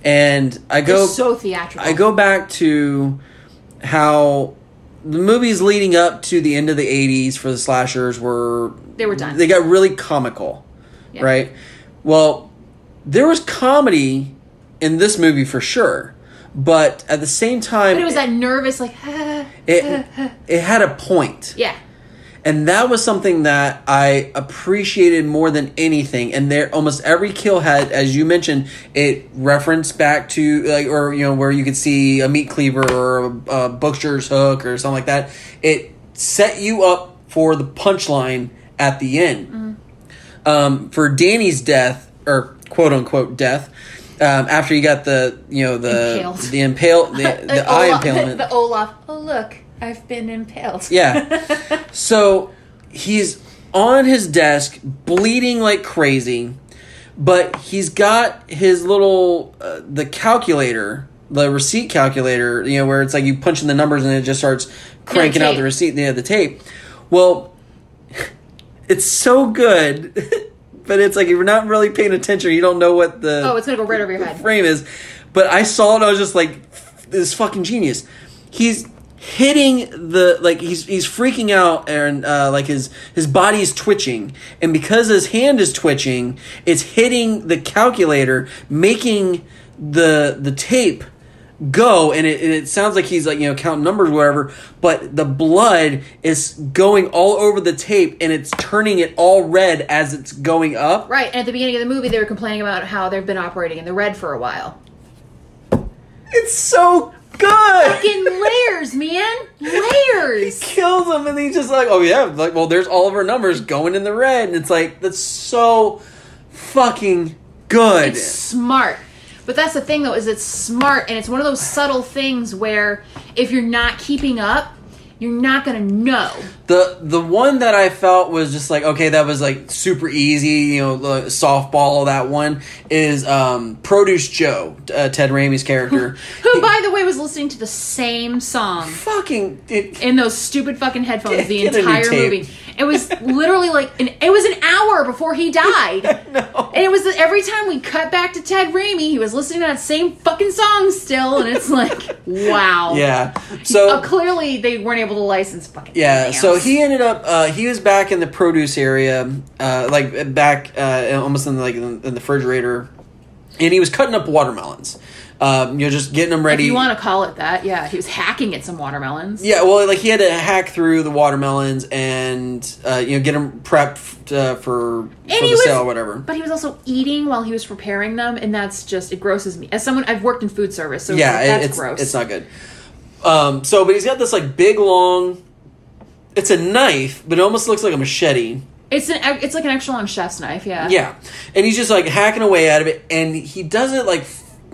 and I go It's so theatrical. I go back to how the movies leading up to the end of the 80s for the slashers were They were done. They got really comical, Yeah. right? Well, there was comedy in this movie for sure, but at the same time But it was that nervous, like, it it had a point. yeah. And that was something that I appreciated more than anything. And there, almost every kill had, as you mentioned, it referenced back to like, or you know, where you could see a meat cleaver or a, a butcher's hook or something like that. It set you up for the punchline at the end. Um, for Danny's death, or quote unquote death, um, after you got the, you know, the Impaled. the impale, the, the eye Olaf, impalement. The Olaf. Oh look, I've been impaled. Yeah. so he's on his desk, bleeding like crazy, but he's got his little uh, the calculator, the receipt calculator. You know, where it's like you punch in the numbers and it just starts cranking out the receipt. Yeah, the tape. Well, it's so good. But it's like if you're not really paying attention, you don't know what the Oh, it's gonna go right over your head. frame is. But I saw it, I was just like, this fucking genius. He's hitting the like he's he's freaking out and uh, like his his body's twitching and because his hand is twitching it's hitting the calculator making the the tape go and it, and it sounds like he's like you know counting numbers or whatever but the blood is going all over the tape and it's turning it all red as it's going up Right, and at the beginning of the movie, they were complaining about how they've been operating in the red for a while. it's so good Fucking layers, man, layers. He kills him and he's just like oh yeah like well there's all of our numbers going in the red and it's like that's so fucking good It's smart. But that's the thing, though, is it's smart, and it's one of those subtle things where if you're not keeping up, you're not gonna know. The the one that i felt was just like okay that was like super easy you know the softball that one is um produce joe uh, ted Raimi's character Who, by the way, was listening to the same song fucking it, in those stupid fucking headphones Get- the get a new entire movie. It was literally like an, it was an hour before he died. no. And it was every time we cut back to Ted Raimi, he was listening to that same fucking song still, and it's like, wow. yeah so Uh, clearly, they weren't able to license fucking. Yeah, so. He ended up. Uh, he was back in the produce area, uh, like back uh, almost in like in the refrigerator, and he was cutting up watermelons. Um, you know, just getting them ready. If you want to call it that, yeah, he was hacking at some watermelons. yeah, well, like he had to hack through the watermelons and uh, you know get them prepped uh, for for the was- sale or whatever. But he was also eating while he was preparing them, and that's just it grosses me. As someone I've worked in food service, so yeah, like, that's it's gross. it's not good. Um, so, but he's got this like big long. It's a knife, but it almost looks like a machete. It's an it's like an extra long chef's knife. Yeah. Yeah, and he's just like hacking away at it, and he does it like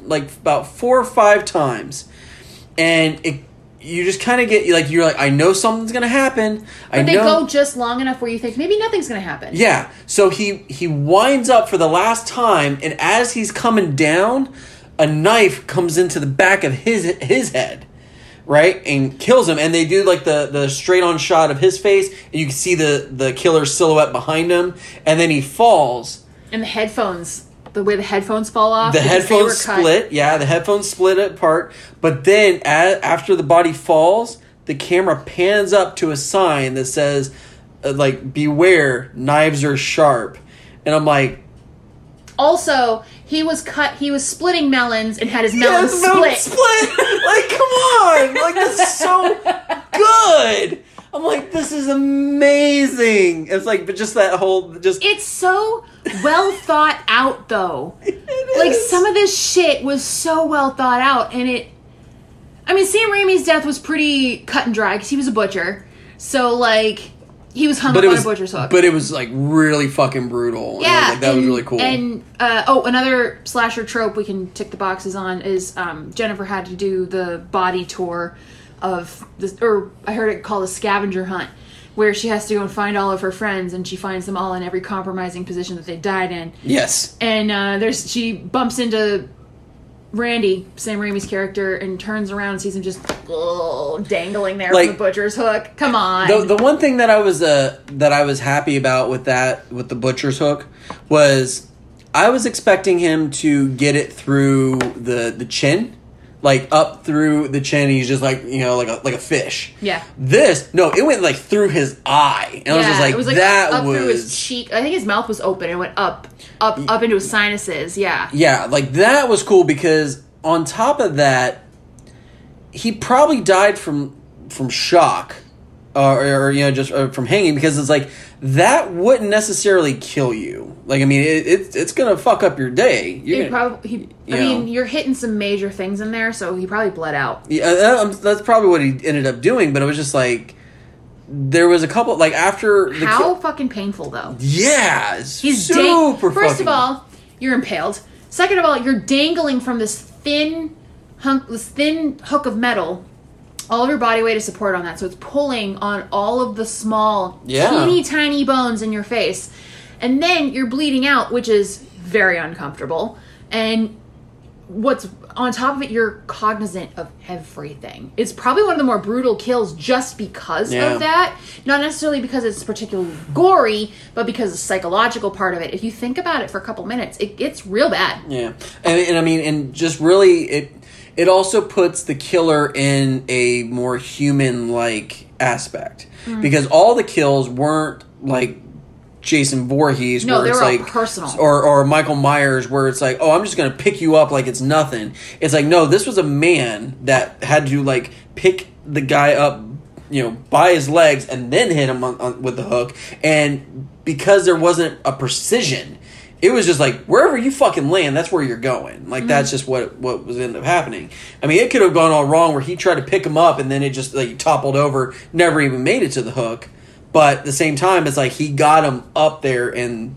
like about four or five times, and it you just kind of get like you're like I know something's gonna happen. I But they know. go just long enough where you think maybe nothing's gonna happen. yeah, so he he winds up for the last time, and as he's coming down, a knife comes into the back of his his head, right, and kills him. And they do like the the straight on shot of his face, and you can see the the killer silhouette behind him, and then he falls. And the headphones, the way the headphones fall off. The headphones split. Yeah, the headphones split apart. But then, after the body falls, the camera pans up to a sign that says, uh, like, "Beware, knives are sharp." And I'm like, Also, he was cut. He was splitting melons and had his "Yeah, melons melon split. split!" like, come on! Like, this is so good. I'm like, this is amazing. It's like, but just that whole, just It's so well thought out, though. It Like some of this shit was so well thought out, and it. I mean, Sam Raimi's death was pretty cut and dry because he was a butcher. So like, he was hung but up on was, a butcher's hook. but it was like really fucking brutal. And was yeah, like, that was really cool. And uh, oh, another slasher trope we can tick the boxes on is um, Jennifer had to do the body tour of this, or I heard it called a scavenger hunt, where she has to go and find all of her friends, and she finds them all in every compromising position that they died in. yes, And uh, there's she bumps into Randy, Sam Raimi's character, and turns around and sees him just oh, dangling there Like- from the butcher's hook. Come on. the the one thing that I was uh that I was happy about with that with the butcher's hook was I was expecting him to get it through the the chin, like up through the chin. He's just like you know like a like a fish. yeah. This no, it went like through his eye, and I was just like, it was like that up was through his cheek. I think his mouth was open and went up, up, up into his sinuses. Yeah, yeah, like that was cool because on top of that, he probably died from from shock, or, or you know just uh, from hanging because it's like that wouldn't necessarily kill you. Like I mean, it, it's it's gonna fuck up your day. You're he gonna- probably. He, I mean, you're hitting some major things in there, so he probably bled out. Yeah, that- um, that's probably what he ended up doing. But it was just like there was a couple like after the How kill- fucking painful, though. yeah, He's super. dang- First of all, you're impaled. Second of all, you're dangling from this thin hunk, this thin hook of metal. All of your body weight is support on that, so it's pulling on all of the small, Yeah. teeny tiny bones in your face, and then you're bleeding out, which is very uncomfortable. And what's on top of it, you're cognizant of everything. It's probably one of the more brutal kills just because Yeah. of that. Not necessarily because it's particularly gory, but because the psychological part of it. If you think about it for a couple minutes, it gets real bad. Yeah, and, and I mean, and just really, it it also puts the killer in a more human like aspect Mm. because all the kills weren't like Jason Voorhees, No, where it's like personal. or or Michael Myers, where it's like, oh, I'm just gonna pick you up like it's nothing. It's like, no, this was a man that had to like pick the guy up, you know, by his legs and then hit him on, on, with the hook, and because there wasn't a precision. It was just like wherever you fucking land, that's where you're going. Like mm-hmm. that's just what what was ended up happening. I mean, it could have gone all wrong where he tried to pick him up and then it just like toppled over, never even made it to the hook. But at the same time, it's like he got him up there, and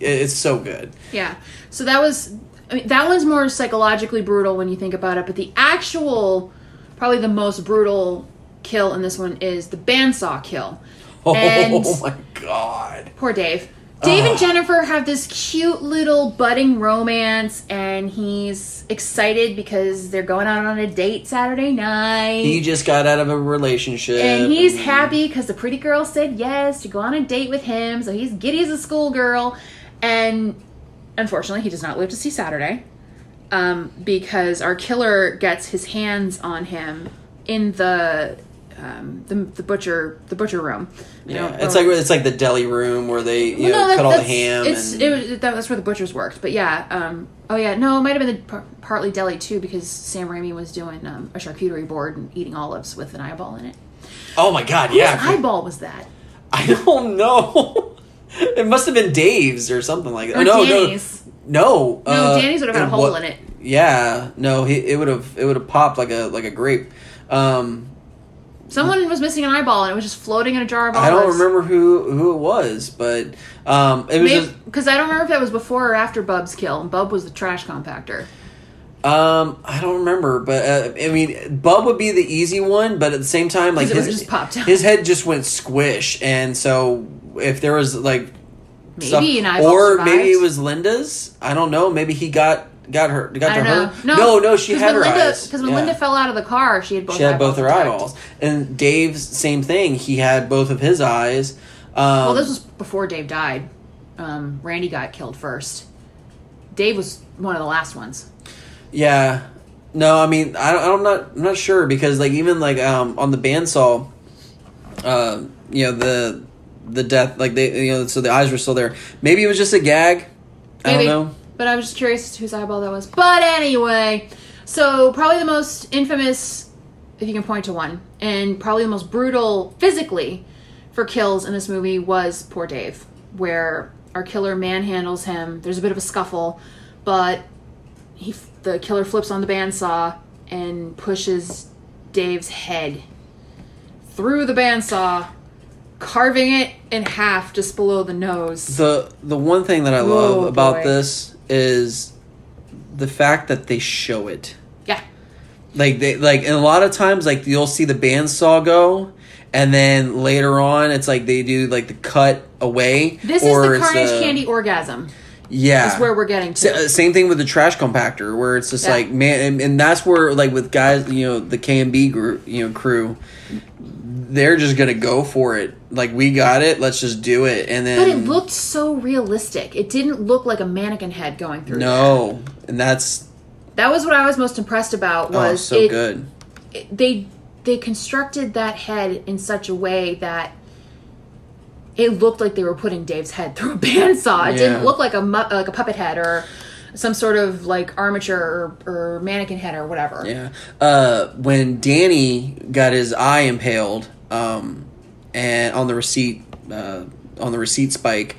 it's so good. Yeah. So that was I mean that one's more psychologically brutal when you think about it, but the actual probably the most brutal kill in this one is the bandsaw kill. Oh And- my god! Poor Dave. Dave and Jennifer have this cute little budding romance, and he's excited because they're going out on a date Saturday night. He just got out of a relationship, and he's happy because the pretty girl said yes to go on a date with him, so he's giddy as a schoolgirl. And unfortunately, he does not live to see Saturday um, because our killer gets his hands on him in the um, the, the butcher the butcher room. Yeah, it's like it's like the deli room where they you Well, know that- cut all the ham. It's and, it was, that, that's where the butchers worked, but yeah. Um, oh yeah, no, it might have been the, par- partly deli too because Sam Raimi was doing um, a charcuterie board and eating olives with an eyeball in it. oh my god! Whose Yeah, eyeball was that? I don't know. it must have been Dave's or something like that. Or no, Danny's. no, no. No, uh, Danny's would have had a hole wa- in it. Yeah, no, he, it would have it would have popped like a like a grape. Um, Someone was missing an eyeball and it was just floating in a jar of olives. I don't remember who who it was, but um, it was because I don't remember if that was before or after Bub's kill. And Bub was the trash compactor. um, I don't remember, but uh, I mean, Bub would be the easy one, but at the same time, like his just popped out. his head just went squish, and so if there was like Maybe an eyeball or survived. maybe it was Linda's. I don't know. Maybe he got got her got to know. her? No, no, no, she had her Linda, eyes. Because when Yeah. Linda fell out of the car, she had both. she had both her intact. eyeballs, and Dave's same thing. He had both of his eyes. Um, Well, this was before Dave died. Um, Randy got killed first. Dave was one of the last ones. Yeah. No, I mean, I, don't- I'm not. I'm not sure because, like, even like um, on the bandsaw, uh, you know the the death, like they, you know, so the eyes were still there. Maybe it was just a gag. I don't know. But I was just curious whose eyeball that was. But anyway, so probably the most infamous, if you can point to one, and probably the most brutal physically for kills in this movie was poor Dave, where our killer manhandles him. There's a bit of a scuffle, but he the killer flips on the bandsaw and pushes Dave's head through the bandsaw, carving it in half just below the nose. The the one thing that I love Oh, about boy. this is the fact that they show it. Yeah. Like they like and a lot of times like you'll see the bandsaw go and then later on it's like they do like the cut away. This is the Carnage Candy orgasm. Yeah. Is where we're getting to. uh, Same thing with the trash compactor, where it's just Yeah. like man, and, and that's where like with guys, you know, the KNB group, you know, crew, they're just gonna go for it. Like we got it, let's just do it, and then But it looked so realistic. It didn't look like a mannequin head going through. no, and that's that was what I was most impressed about. oh Was so it, good. it- they they constructed that head in such a way that it looked like they were putting Dave's head through a bandsaw. It Yeah. didn't look like a mu- like a puppet head or some sort of like armature or, or mannequin head or whatever. Yeah. Uh, when Danny got his eye impaled, um, and on the receipt, uh, on the receipt spike,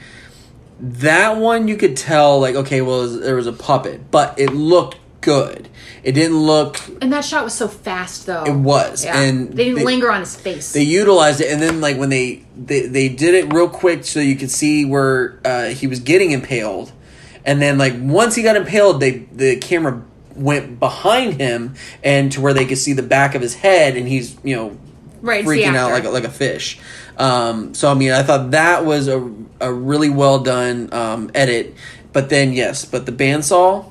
that one you could tell like okay, well there was a puppet, but it looked good. It didn't look. And that shot was so fast though. It was, Yeah. and they didn't they- linger on his face. They utilized it, and then like when they they, they did it real quick, so you could see where uh, he was getting impaled, and then like once he got impaled, they the camera went behind him and to where they could see the back of his head, and he's you know right, freaking out like a, like a fish. Um, so I mean, I thought that was a a really well done um, edit, but then yes, but the bandsaw,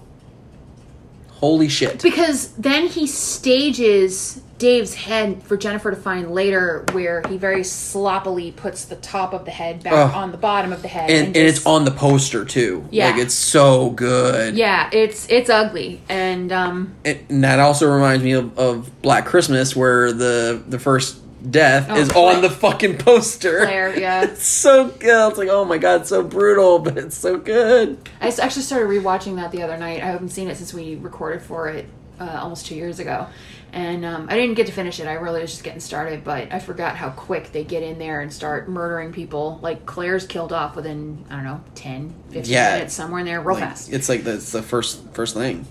holy shit. Because then he stages Dave's head for Jennifer to find later, where he very sloppily puts the top of the head back Ugh. on the bottom of the head, And, and it's just- on the poster too. Yeah. Like it's so good. Yeah, it's it's ugly, and um, It- and that also reminds me of, of Black Christmas, where the the first death Oh, is Claire. on the fucking poster. Claire, yeah. it's so good. It's like, oh my god, it's so brutal, but it's so good. I actually started rewatching that the other night. I haven't seen it since we recorded for it uh, almost two years ago, and um, I didn't get to finish it. I really was just getting started, but I forgot how quick they get in there and start murdering people. Like Claire's killed off within I don't know 10, 15 Yeah. minutes somewhere in there, real Like, fast. It's like that's the first first thing.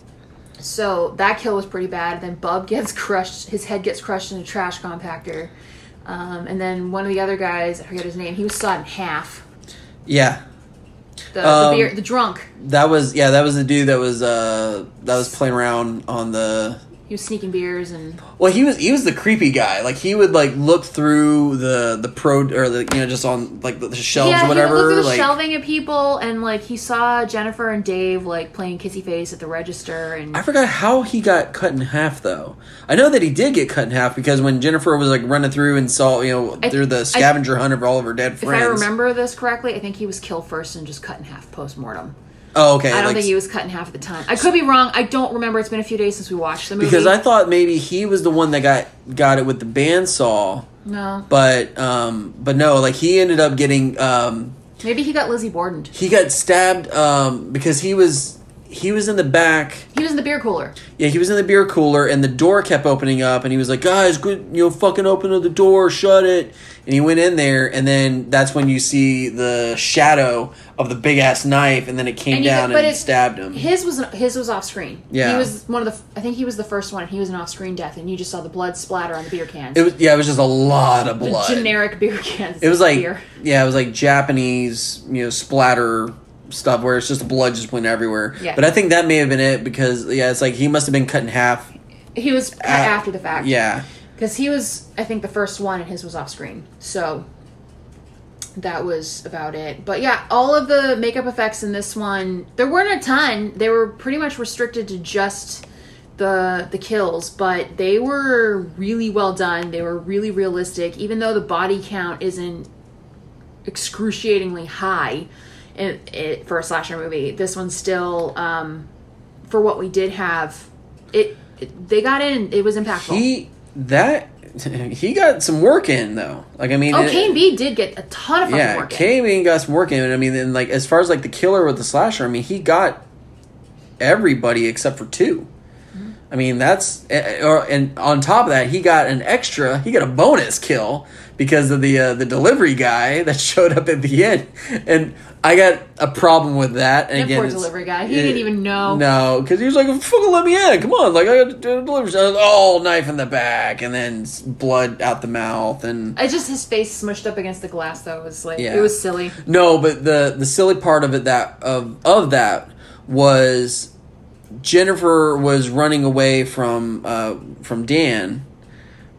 So that kill was pretty bad. Then Bub gets crushed. His head gets crushed in a trash compactor. Um, and then one of the other guys, I forget his name, he was sawed in half. Yeah, The, Um, the, beer, the drunk. that was yeah, that was the dude that was uh that was playing around on the. He was sneaking beers and Well, he was he was the creepy guy. Like he would like look through the the pro or the you know just on like the, shelves yeah, or whatever. he would look through like shelving at people, and like he saw Jennifer and Dave like playing kissy face at the register, and I forgot how he got cut in half though. I know that he did get cut in half because when Jennifer was like running through and saw you know I- through the scavenger hunt of all of her dead friends. if. I remember this correctly, I think he was killed first and just cut in half post mortem. Oh, okay. I don't like, think he was cut in half at the time. I could be wrong. I don't remember. It's been a few days since we watched the movie. because I thought maybe he was the one that got got it with the bandsaw, no, but um, but no, like he ended up getting um, maybe he got Lizzie Borden. he got stabbed um because he was he was in the back. He was in the beer cooler. Yeah, he was in the beer cooler, and the door kept opening up, and he was like, "Guys, good, you know, fucking open the door, shut it." And he went in there, and then that's when you see the shadow of the big ass knife, and then it came And you- down and it- stabbed him. His was his was off screen. Yeah. he was one of the. I think he was the first one. and He was an off screen death, and you just saw the blood splatter on the beer cans. It was yeah, it was just a lot of the blood. generic beer cans. it was like beer. yeah, it was like Japanese, you know, splatter stuff where it's just blood just went everywhere. Yeah. But I think that may have been it because yeah, it's like he must have been cut in half. He was cut uh, after the fact. Yeah. because he was I think the first one, and his was off screen. So that was about it. But yeah, all of the makeup effects in this one, there weren't a ton. They were pretty much restricted to just the the kills, but they were really well done. They were really realistic, even though the body count isn't excruciatingly high in, it, for a slasher movie. This one's still, um, for what we did have, it, it they got in. It was impactful. He that he got some work in though. Like I mean, oh, it- KNB did get a ton of yeah, work. in. K got some work in. And I mean, then like as far as like the killer with the slasher, I mean, he got everybody except for two. I mean, that's eh, or and on top of that, he got an extra. He got a bonus kill because of the uh, the delivery guy that showed up at the end, and I got a problem with that. And again, poor delivery guy. He didn't even know. No, because he was like, "Fucking let me in! Come on!" Like I got to deliver. Oh, knife in the back, and then blood out the mouth, and I just his face smushed up against the glass though it was like Yeah. it was silly. No, but the the silly part of it that of of that was Jennifer was running away from uh, from Dan,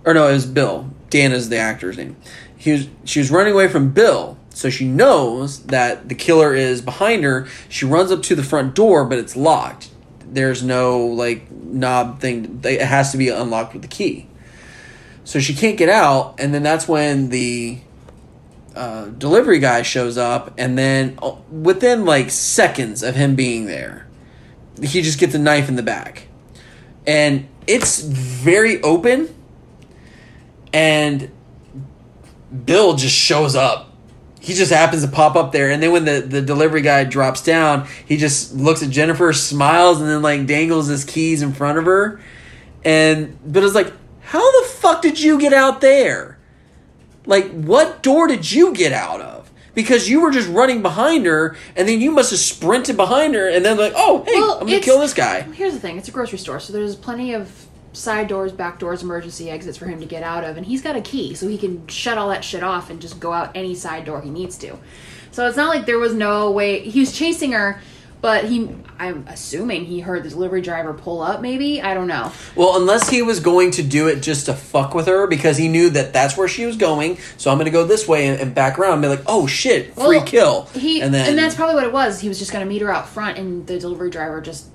or no, it was Bill. Dan is the actor's name. He was she was running away from Bill, so she knows that the killer is behind her. She runs up to the front door, but it's locked. There's no like knob thing. It has to be unlocked with the key. So she can't get out, and then that's when the uh, delivery guy shows up, and then uh, within like seconds of him being there, he just gets a knife in the back, and it's very open, and Bill just shows up. He just happens to pop up there, and then when the, the delivery guy drops down, he just looks at Jennifer, smiles, and then like dangles his keys in front of her. And Bill's like, "How the fuck did you get out there? Like, what door did you get out of? Because you were just running behind her, and then you must have sprinted behind her, and then like, oh, hey, Well, I'm gonna kill this guy. Here's the thing: it's a grocery store, so there's plenty of side doors, back doors, emergency exits for him to get out of, and he's got a key, so he can shut all that shit off and just go out any side door he needs to. So it's not like there was no way he was chasing her, but he. I'm assuming he heard the delivery driver pull up. Maybe I don't know. Well, unless he was going to do it just to fuck with her because he knew that that's where she was going. So I'm going to go this way and, and back around and be like, oh shit, free Well, kill. He and then and that's probably what it was. He was just going to meet her out front, and the delivery driver just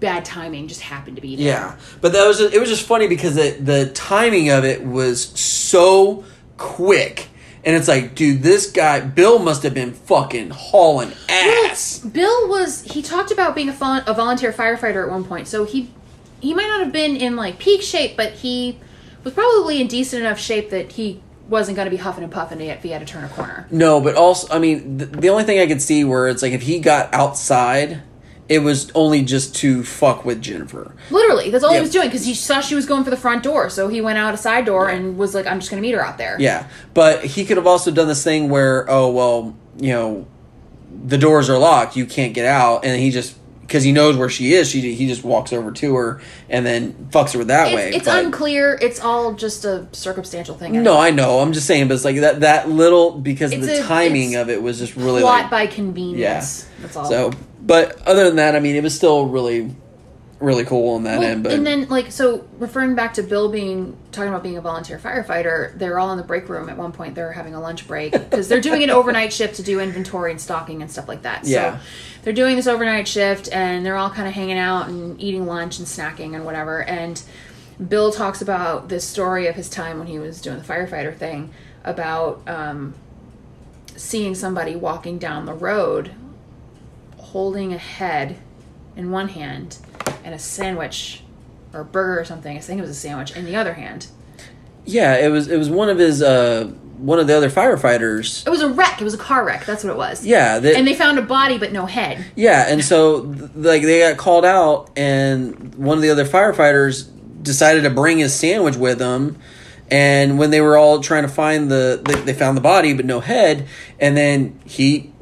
bad timing just happened to be there. yeah. But that was it was just funny because the the timing of it was so quick. And it's like, dude, this guy Bill must have been fucking hauling ass. Bill was he talked about being a, vol- a volunteer firefighter at one point, so he he might not have been in like peak shape, but he was probably in decent enough shape that he wasn't going to be huffing and puffing if he had to turn a corner. No, but also, I mean, the, the only thing I could see where it's like if he got outside, it was only just to fuck with Jennifer. Literally, that's all Yeah. he was doing because he saw she was going for the front door, so he went out a side door and was like, "I'm just going to meet her out there." Yeah, but he could have also done this thing where, oh well, you know, the doors are locked, you can't get out, and he just because he knows where she is, she he just walks over to her and then fucks her that way. It's, it's but- unclear. It's all just a circumstantial thing. No, I know. I'm just saying, but it's like that that little because It's the a- timing of it was just really plot like by convenience. That's all. so. But other than that, I mean, it was still really, really cool on that Well, end. But and then like so referring back to Bill being talking about being a volunteer firefighter, they're all in the break room at one point. They're having a lunch break because they're doing an overnight shift to do inventory and stocking and stuff like that. Yeah. So they're doing this overnight shift and they're all kind of hanging out and eating lunch and snacking and whatever. And Bill talks about this story of his time when he was doing the firefighter thing about um, seeing somebody walking down the road holding a head in one hand and a sandwich or a burger or something. I think it was a sandwich in the other hand. yeah, it was it was one of his uh one of the other firefighters. It was a wreck. It was a car wreck. That's what it was. Yeah, that, And they found a body but no head. Yeah, and so like they got called out, and one of the other firefighters decided to bring his sandwich with him. And when they were all trying to find the, they, they found the body but no head. And then he,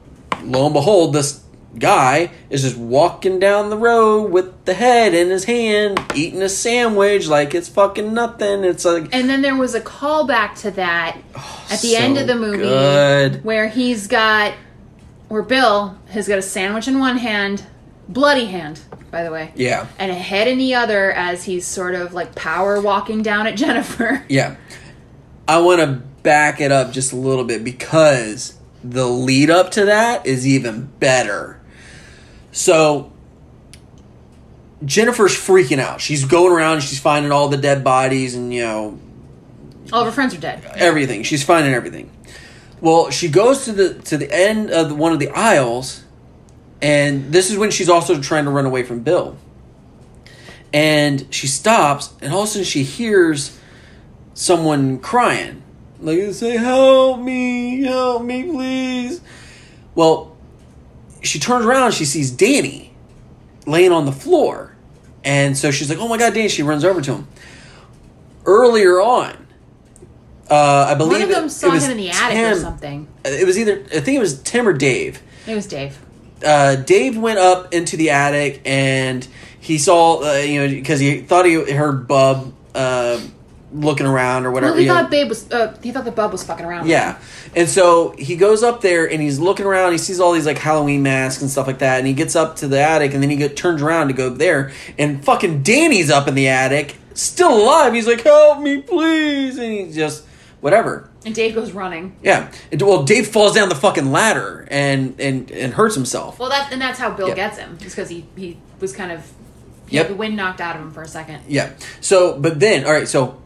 lo and behold, this guy is just walking down the road with the head in his hand, eating a sandwich like it's fucking nothing. It's like And then there was a callback to that oh, at the end of the movie good. where he's got where Bill has got a sandwich in one hand, bloody hand, by the way. yeah, And a head in the other as he's sort of like power walking down at Jennifer. Yeah. I want to back it up just a little bit because the lead up to that is even better. So Jennifer's freaking out. She's going around, she's finding all the dead bodies and you know All of her friends are dead. everything. She's finding everything. Well, she goes to the to the end of the, one of the aisles, and this is when she's also trying to run away from Bill. And she stops, and all of a sudden she hears someone crying, like they say, "Help me! Help me, please!" Well, she turns around, and she sees Danny laying on the floor, and so she's like, "Oh my god, Danny!" She runs over to him. Earlier on, uh, I believe One of them it, saw it was him in the attic or something. It was either I think it was Tim or Dave. It was Dave. Uh, Dave went up into the attic and he saw uh, you know because he thought he heard Bub uh, looking around or whatever. Well, he you know. thought Babe was. Uh, he thought that Bub was fucking around. Yeah. And so he goes up there and he's looking around. He sees all these like Halloween masks and stuff like that. And he gets up to the attic and then he get, turns around to go there. And fucking Danny's up in the attic, still alive. He's like, help me, please. And he just, whatever. And Dave goes running. Yeah. And, well, Dave falls down the fucking ladder and, and, and hurts himself. Well, that and that's how Bill Yeah. gets him. Just because he he was kind of. He Yep. the wind knocked out of him for a second. Yeah. So, but then, all right, so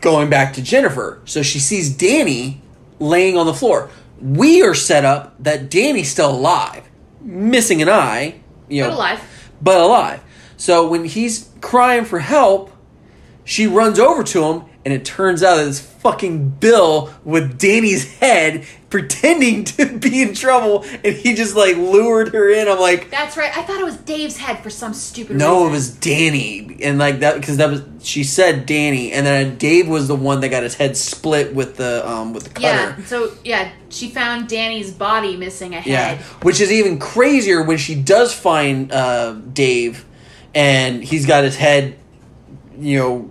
going back to Jennifer. So she sees Danny laying on the floor. We are set up that Danny's still alive, missing an eye, you know, But alive. but alive. So when he's crying for help, she runs over to him, and it turns out that it's fucking Bill with Danny's head pretending to be in trouble, and he just like lured her in. I'm like, That's right. I thought it was Dave's head for some stupid reason. no, reason. it was Danny, and like that because that was she said Danny, and then Dave was the one that got his head split with the um with the cutter. Yeah. So yeah, she found Danny's body missing a Yeah, head. which is even crazier when she does find uh, Dave, and he's got his head, you know,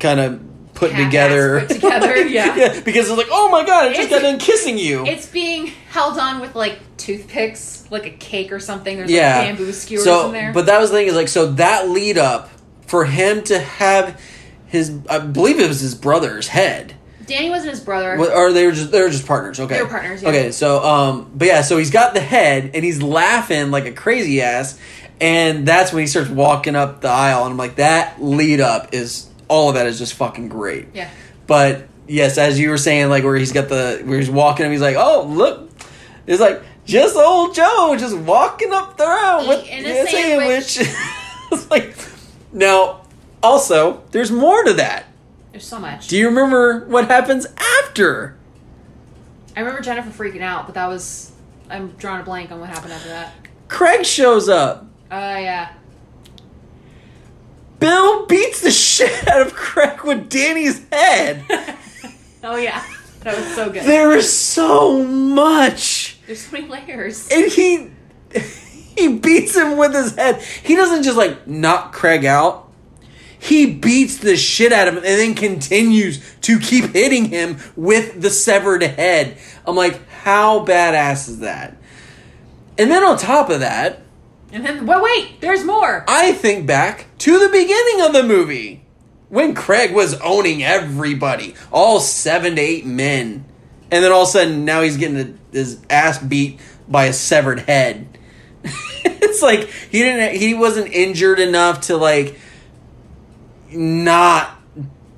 kind of put Half-assed together. put together, yeah. because it's like, oh my god, I just It's- got done kissing you. It's being held on with like toothpicks, like a cake or something. There's yeah, like bamboo skewers so, in there. but that was the thing is like, so that lead up for him to have his, I believe it was his brother's head. Danny wasn't his brother. What- Or they were just they were just partners. Okay, They were partners, yeah. Okay, so um, but yeah, so he's got the head and he's laughing like a crazy ass, and that's when he starts walking up the aisle, and I'm like, that lead up is all of that is just fucking great. Yeah. But yes, as you were saying, like where he's got the where he's walking, and he's like, oh look, it's like just old Joe just walking up the road with a a sandwich. it's like now, also there's more to that. There's so much. Do you remember what happens after? I remember Jennifer freaking out, but that was I'm drawing a blank on what happened after that. Craig shows up. Oh yeah. Bill beats the shit out of Craig with Danny's head. Oh yeah. That was so good. there is so much. There's so many layers. And he he beats him with his head. He doesn't just like knock Craig out. He beats the shit out of him and then continues to keep hitting him with the severed head. I'm like, how badass is that? And then on top of that, And then wait, there's more. I think back to the beginning of the movie when Craig was owning everybody, all seven to eight men, and then all of a sudden now he's getting his ass beat by a severed head. it's like he didn't, he wasn't injured enough to like not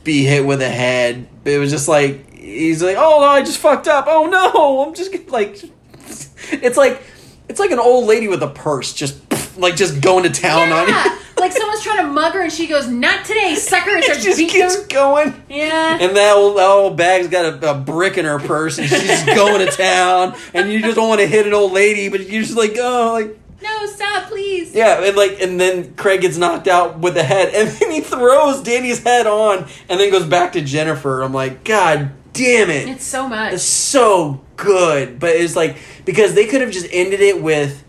be hit with a head. It was just like he's like, oh no, I just fucked up. Oh no, I'm just like, it's like it's like an old lady with a purse, just like just going to town on Yeah. you. like someone's trying to mug her and she goes, Not today, sucker, and it just keeps going. Yeah. And that old, that old bag's got a, a brick in her purse, and she's just going to town. And you just don't want to hit an old lady, but you're just like, oh, like no, stop, please. yeah, and like, and then Craig gets knocked out with the head, and then he throws Danny's head on, and then goes back to Jennifer. I'm like, God damn it! It's so much. It's so good, but it's like because they could have just ended it with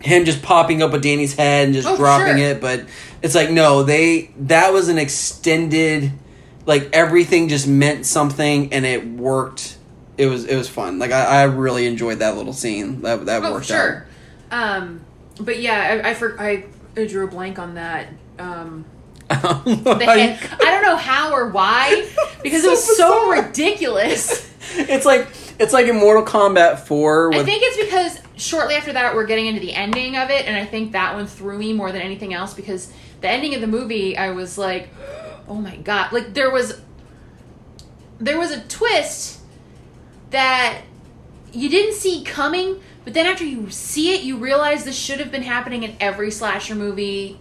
him just popping up with Danny's head and just Oh, dropping sure. it, but it's like no, they that was an extended like everything just meant something and it worked. It was it was fun. Like I, I really enjoyed that little scene. That that oh, worked sure. Um, but yeah, I I, for, I I drew a blank on that. Um, out. the head. I don't know how or why because it was So so ridiculous. it's like it's like in Mortal Kombat Four. With, I think it's because shortly after that we're getting into the ending of it, and I think that one threw me more than anything else because the ending of the movie, I was like, oh my god, like there was there was a twist that you didn't see coming, but then after you see it, you realize this should have been happening in every slasher movie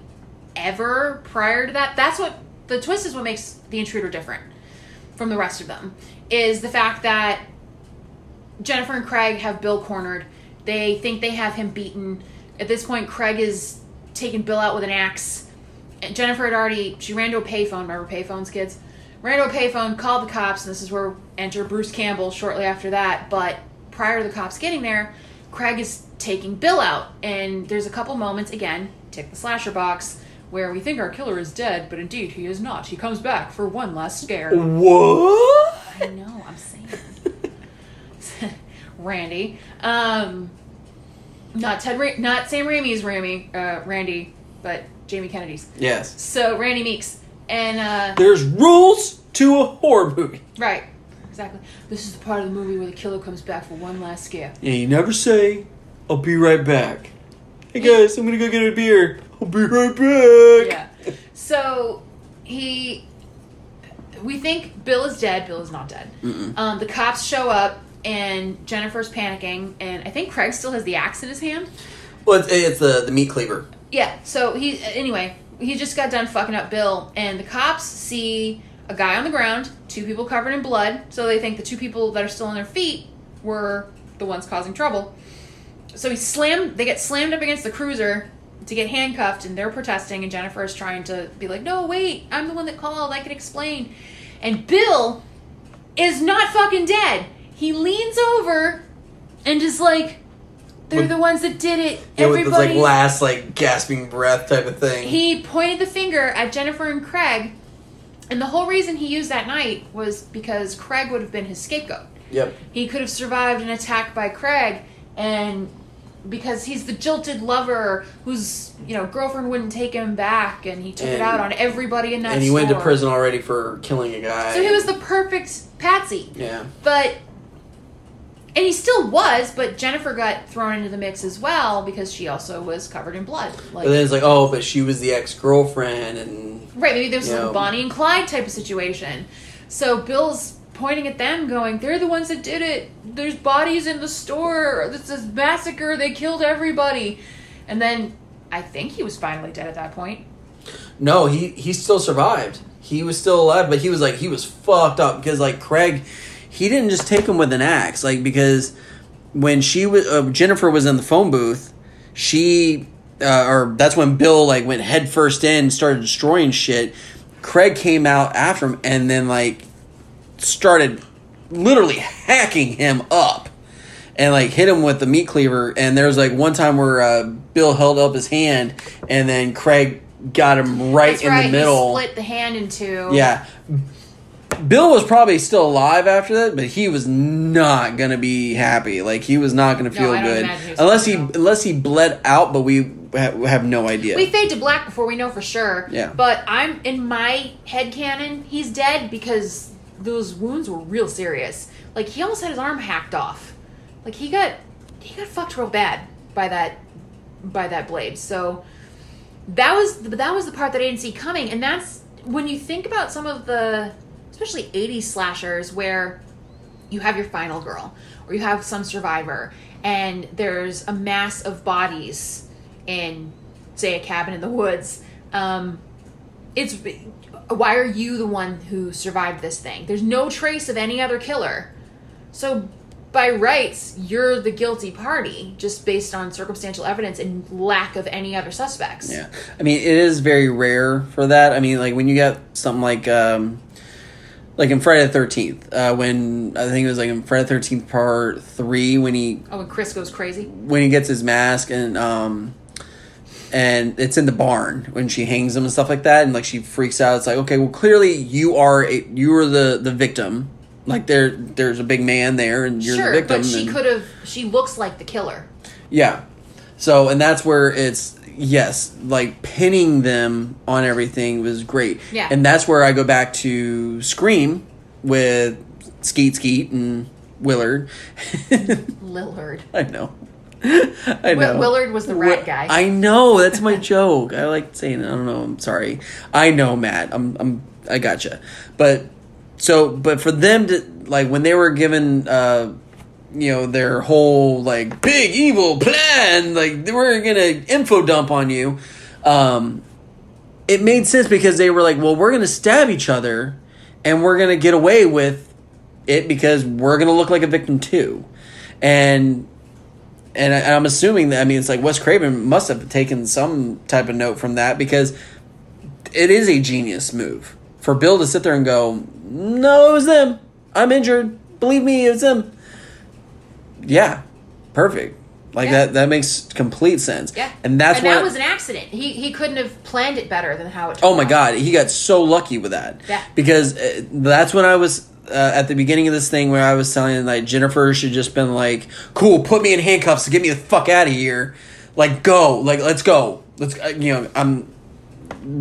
ever prior to that. That's what the twist is what makes the intruder different from the rest of them is the fact that Jennifer and Craig have Bill cornered. They think they have him beaten. At this point, Craig is taking Bill out with an axe. And Jennifer had already she ran to a payphone. Remember payphones, kids? Ran to a payphone, called the cops, and this is where enter Bruce Campbell shortly after that. But prior to the cops getting there, Craig is taking Bill out, and there's a couple moments again, tick the slasher box, where we think our killer is dead, but indeed he is not. He comes back for one last scare. what? I know, I'm saying. Randy. Um, not Ted, Ra- not Sam Raimi's Raimi, uh, Randy, but Jamie Kennedy's. Yes. So Randy Meeks, and uh, There's rules to a horror movie. right, exactly. This is the part of the movie where the killer comes back for one last scare. Yeah, you never say, "I'll be right back." Hey guys, I'm gonna go get a beer. I'll be right back. Yeah. So he, we think Bill is dead. Bill is not dead. Um, the cops show up. And Jennifer's panicking, and I think Craig still has the axe in his hand. Well, it's, it's the the meat cleaver. Yeah, so he anyway, he just got done fucking up Bill and the cops see a guy on the ground, two people covered in blood, so they think the two people that are still on their feet were the ones causing trouble. So he slammed they get slammed up against the cruiser to get handcuffed and they're protesting and Jennifer is trying to be like, "No, wait, I'm the one that called. I can explain." And Bill is not fucking dead. He leans over and is like they're With- the ones that did it. Yeah, with this like last like gasping breath type of thing. he pointed the finger at Jennifer and Craig, and the whole reason he used that night was because Craig would have been his scapegoat. yep. He could have survived an attack by Craig, and because he's the jilted lover whose you know girlfriend wouldn't take him back, and he took it out on everybody in that. And he went to prison already for killing a guy. So he was the perfect patsy. yeah. But and he still was, but Jennifer got thrown into the mix as well because she also was covered in blood. Like But then it's like, oh, but she was the ex girlfriend, and Right, maybe there's Yeah. some Bonnie and Clyde type of situation. So Bill's pointing at them, going, "They're the ones that did it. There's bodies in the store. This is massacre. They killed everybody." And then I think he was finally dead at that point. no, he he still survived. He was still alive, but he was like he was fucked up because like Craig, he didn't just take him with an axe, like because when she was uh, Jennifer was in the phone booth, she uh, or that's when Bill like went head first in, started destroying shit. Craig came out after him and then like started literally hacking him up and like hit him with the meat cleaver. And there was like one time where uh, Bill held up his hand and then Craig got him right That's in right. the middle. He split the hand in two. Yeah. Bill was probably still alive after that, but he was not gonna be happy. Like he was not gonna No, feel don't good he unless he gonna unless he bled out. But we ha- have no idea. We fade to black before we know for sure. Yeah. But I'm in my head canon, he's dead because those wounds were real serious. Like he almost had his arm hacked off. Like he got he got fucked real bad by that by that blade. So that was that was the part that I didn't see coming, and that's when you think about some of the especially 80s slashers where you have your final girl or you have some survivor and there's a mass of bodies in say a cabin in the woods um, it's why are you the one who survived this thing? There's no trace of any other killer. So by rights you're the guilty party just based on circumstantial evidence and lack of any other suspects. Yeah, I mean it is very rare for that. I mean, like when you get something like, um, like in Friday the Thirteenth, uh, when I think it was like in Friday the Thirteenth Part Three, when he oh when chris goes crazy? when he gets his mask and um, and it's in the barn when she hangs him and stuff like that, and like she freaks out. It's like, okay, well, clearly you are a, you are the the victim. Like there, there's a big man there, and you're sure the victim. but she could have she looks like the killer yeah. So, and that's where it's yes, like pinning them on everything was great. Yeah. And that's where I go back to Scream with Skeet Skeet and Willard. Lillard. I know. I know. Willard was the rat guy. I know. That's my joke. I like saying. I don't know. I'm sorry. I know, Matt. I'm. I'm. I gotcha. But so, but for them to like when they were given, uh, you know, their whole like big evil plan, like they were gonna info dump on you. Um, it made sense because they were like, well, we're gonna stab each other, and we're gonna get away with it because we're gonna look like a victim too, and and I, I'm assuming that I mean it's like Wes Craven must have taken some type of note from that because it is a genius move for Bill to sit there and go, "No, it was them. I'm injured. Believe me, it was them." Yeah, perfect. Like Yeah. that. That makes complete sense. Yeah. and that's and that was an accident. He he couldn't have planned it better than how it. Oh my out. god, he got so lucky with that. Yeah. Because uh, that's when I was uh, at the beginning of this thing where I was telling like Jennifer should just been like, "Cool, put me in handcuffs to get me the fuck out of here." Like go, like let's go. Let's uh, you know, I'm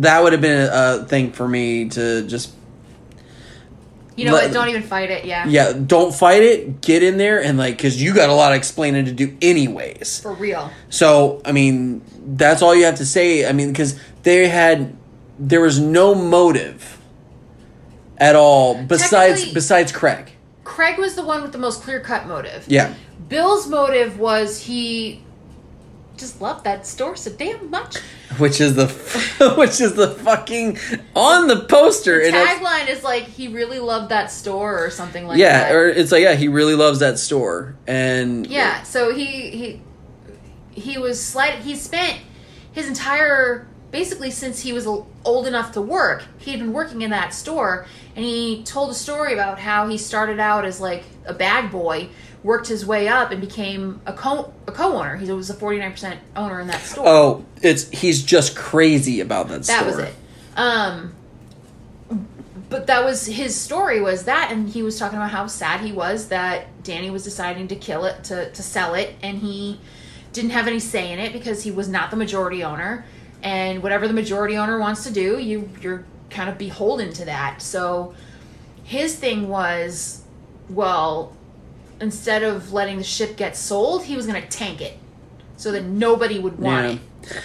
that would have been a, thing for me to just You know what? Don't even fight it. Yeah. yeah, don't fight it, get in there and like cuz you got a lot of explaining to do anyways. For real. So, I mean, that's all you have to say. I mean, because they had, there was no motive at all besides Technically- besides Craig. Craig was the one with the most clear cut motive. Yeah, Bill's motive was he just loved that store so damn much. which is the which is the fucking on the poster and it's- Tagline is like he really loved that store or something like yeah, that. or it's like yeah, he really loves that store and Yeah, so he he he was slight. He spent his entire basically since he was old enough to work. He had been working in that store, and he told a story about how he started out as like a bag boy, worked his way up, and became a co a co-owner. He was a forty nine percent owner in that store. Oh, it's he's just crazy about that, that store. was it. Um, but that was his story was that, and he was talking about how sad he was that Danny was deciding to kill it to to sell it, and he didn't have any say in it because he was not the majority owner, and whatever the majority owner wants to do, you you're kind of beholden to that. So his thing was, well, instead of letting the ship get sold, he was going to tank it so that nobody would want Yeah. it.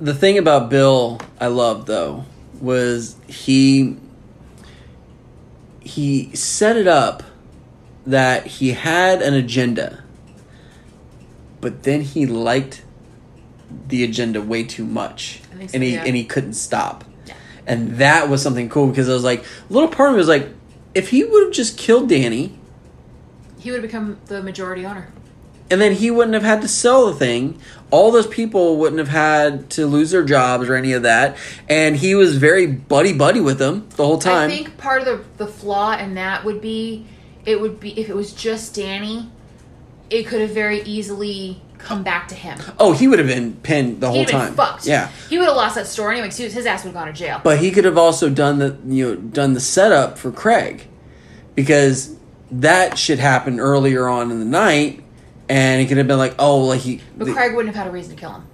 the thing about Bill I loved though was he he set it up that he had an agenda but then he liked the agenda way too much so, and he yeah. and he couldn't stop Yeah. and that was something cool because I was like little part of me was like if he would have just killed Danny He would have become the majority owner. and then he wouldn't have had to sell the thing. All those people wouldn't have had to lose their jobs or any of that. And he was very buddy buddy with them the whole time. I think part of the the flaw in that would be it would be if it was just Danny, it could have very easily come back to him. oh, he would have been pinned the whole time. been fucked. Yeah, he would have lost that store anyway. his ass would have gone to jail. but he could have also done the you know done the setup for Craig because that shit happened earlier on in the night, and he could have been like, oh, like he. But the- Craig wouldn't have had a reason to kill him.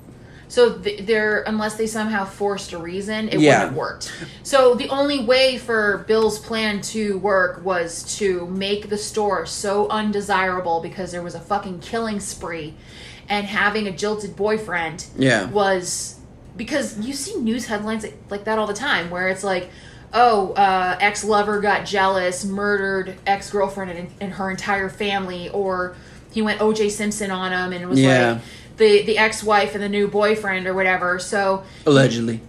So th- there, unless they somehow forced a reason, it Yeah. wouldn't have worked. So the only way for Bill's plan to work was to make the store so undesirable because there was a fucking killing spree, and having a jilted boyfriend Yeah. was because you see news headlines like- that all the time where it's like oh uh, ex-lover got jealous murdered ex-girlfriend and, and her entire family or he went oj simpson on him and it was Yeah. like the, the ex-wife and the new boyfriend or whatever so allegedly.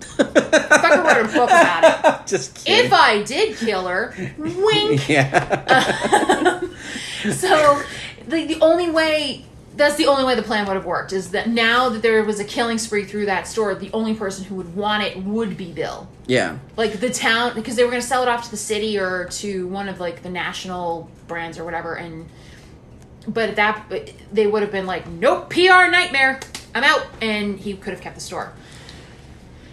fucker wrote a book about it Just kidding. if i did kill her wink yeah. so the, the only way that's the only way the plan would have worked is that now that there was a killing spree through that store the only person who would want it would be bill. Yeah. like the town because they were going to sell it off to the city or to one of like the national brands or whatever and but at that they would have been like nope pr nightmare. I'm out. And he could have kept the store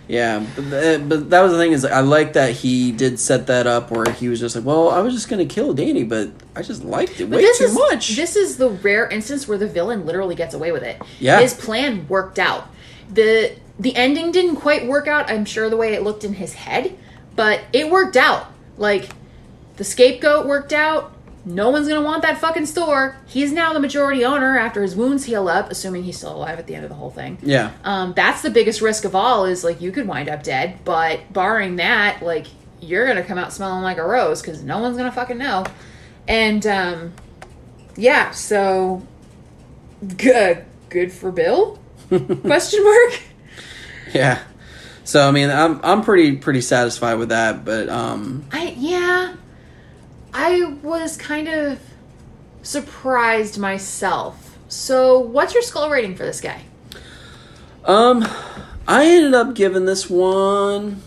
Yeah, but, th- but that was the thing is I like that he did set that up where he was just like, well, I was just gonna kill Danny, but I just liked it But way too is much. this is the rare instance where the villain literally gets away with it. Yeah. his plan worked out. the The ending didn't quite work out. I'm sure the way it looked in his head, but it worked out. Like the scapegoat worked out. No one's gonna want that fucking store. He's now the majority owner after his wounds heal up, assuming he's still alive at the end of the whole thing. Yeah. Um, that's the biggest risk of all is like you could wind up dead, but barring that, like you're gonna come out smelling like a rose because no one's gonna fucking know. And um, yeah, so good, good for Bill? Question mark. Yeah. So I mean, I'm I'm pretty pretty satisfied with that, but um, I yeah, I was kind of surprised myself. So, what's your skull rating for this guy? um, I ended up giving this one.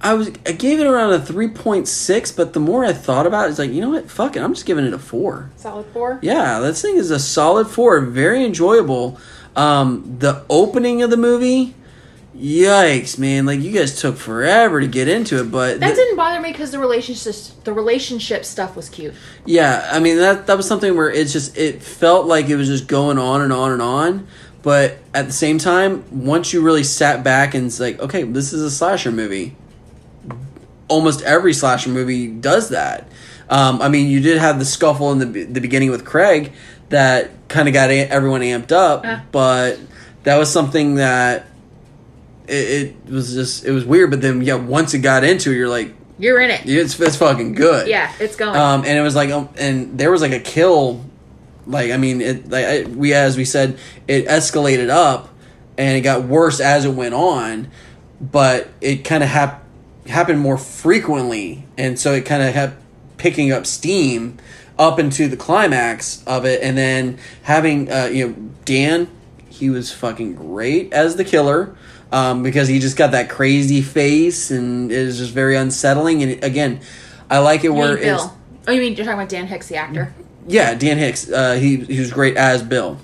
I was I gave it around a three point six, but the more I thought about it, it's like you know what, fuck it, I'm just giving it a four. Solid four. Yeah, this thing is a solid four, very enjoyable. Um, the opening of the movie, yikes, man! Like you guys took forever to get into it, but That the- didn't bother me because the relationship the relationship stuff was cute. Yeah, I mean that that was something where it's just it felt like it was just going on and on and on, but at the same time, once you really sat back and it's like, okay, this is a slasher movie. Almost every slasher movie does that. Um, I mean, you did have the scuffle in the the beginning with Craig that kind of got a- everyone amped up, Uh. but that was something that it, it was just it was weird. But then, yeah, once it got into, it, you're like, You're in it. it's it's fucking good. Yeah, it's going. Um, and it was like, um, and there was like a kill, like I mean, it like I, we as we said, it escalated up, and it got worse as it went on, but it kind of hap- happened more frequently, and so it kind of kept picking up steam up into the climax of it, and then having uh, you know Dan, he was fucking great as the killer. Um, because he just got that crazy face and it was just very unsettling. And again, I like it where hey, it's Bill. Oh, you mean you're talking about Dan Hicks, the actor? yeah, Dan Hicks. Uh, he he was great as Bill,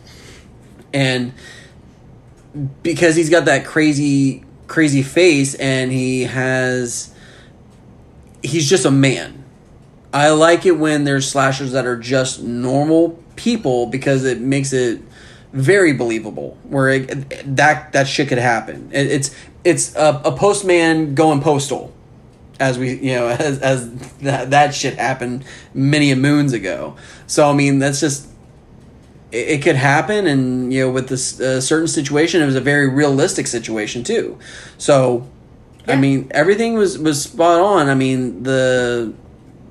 and because he's got that crazy crazy face, and he has he's just a man. I like it when there's slashers that are just normal people because it makes it very believable. Where it, that that shit could happen. It, it's it's a, a postman going postal as we you know as, as that, that shit happened many a moons ago. So i mean that's just it, it could happen and you know with this uh, certain situation it was a very realistic situation too. So i mean everything was was spot on. I mean the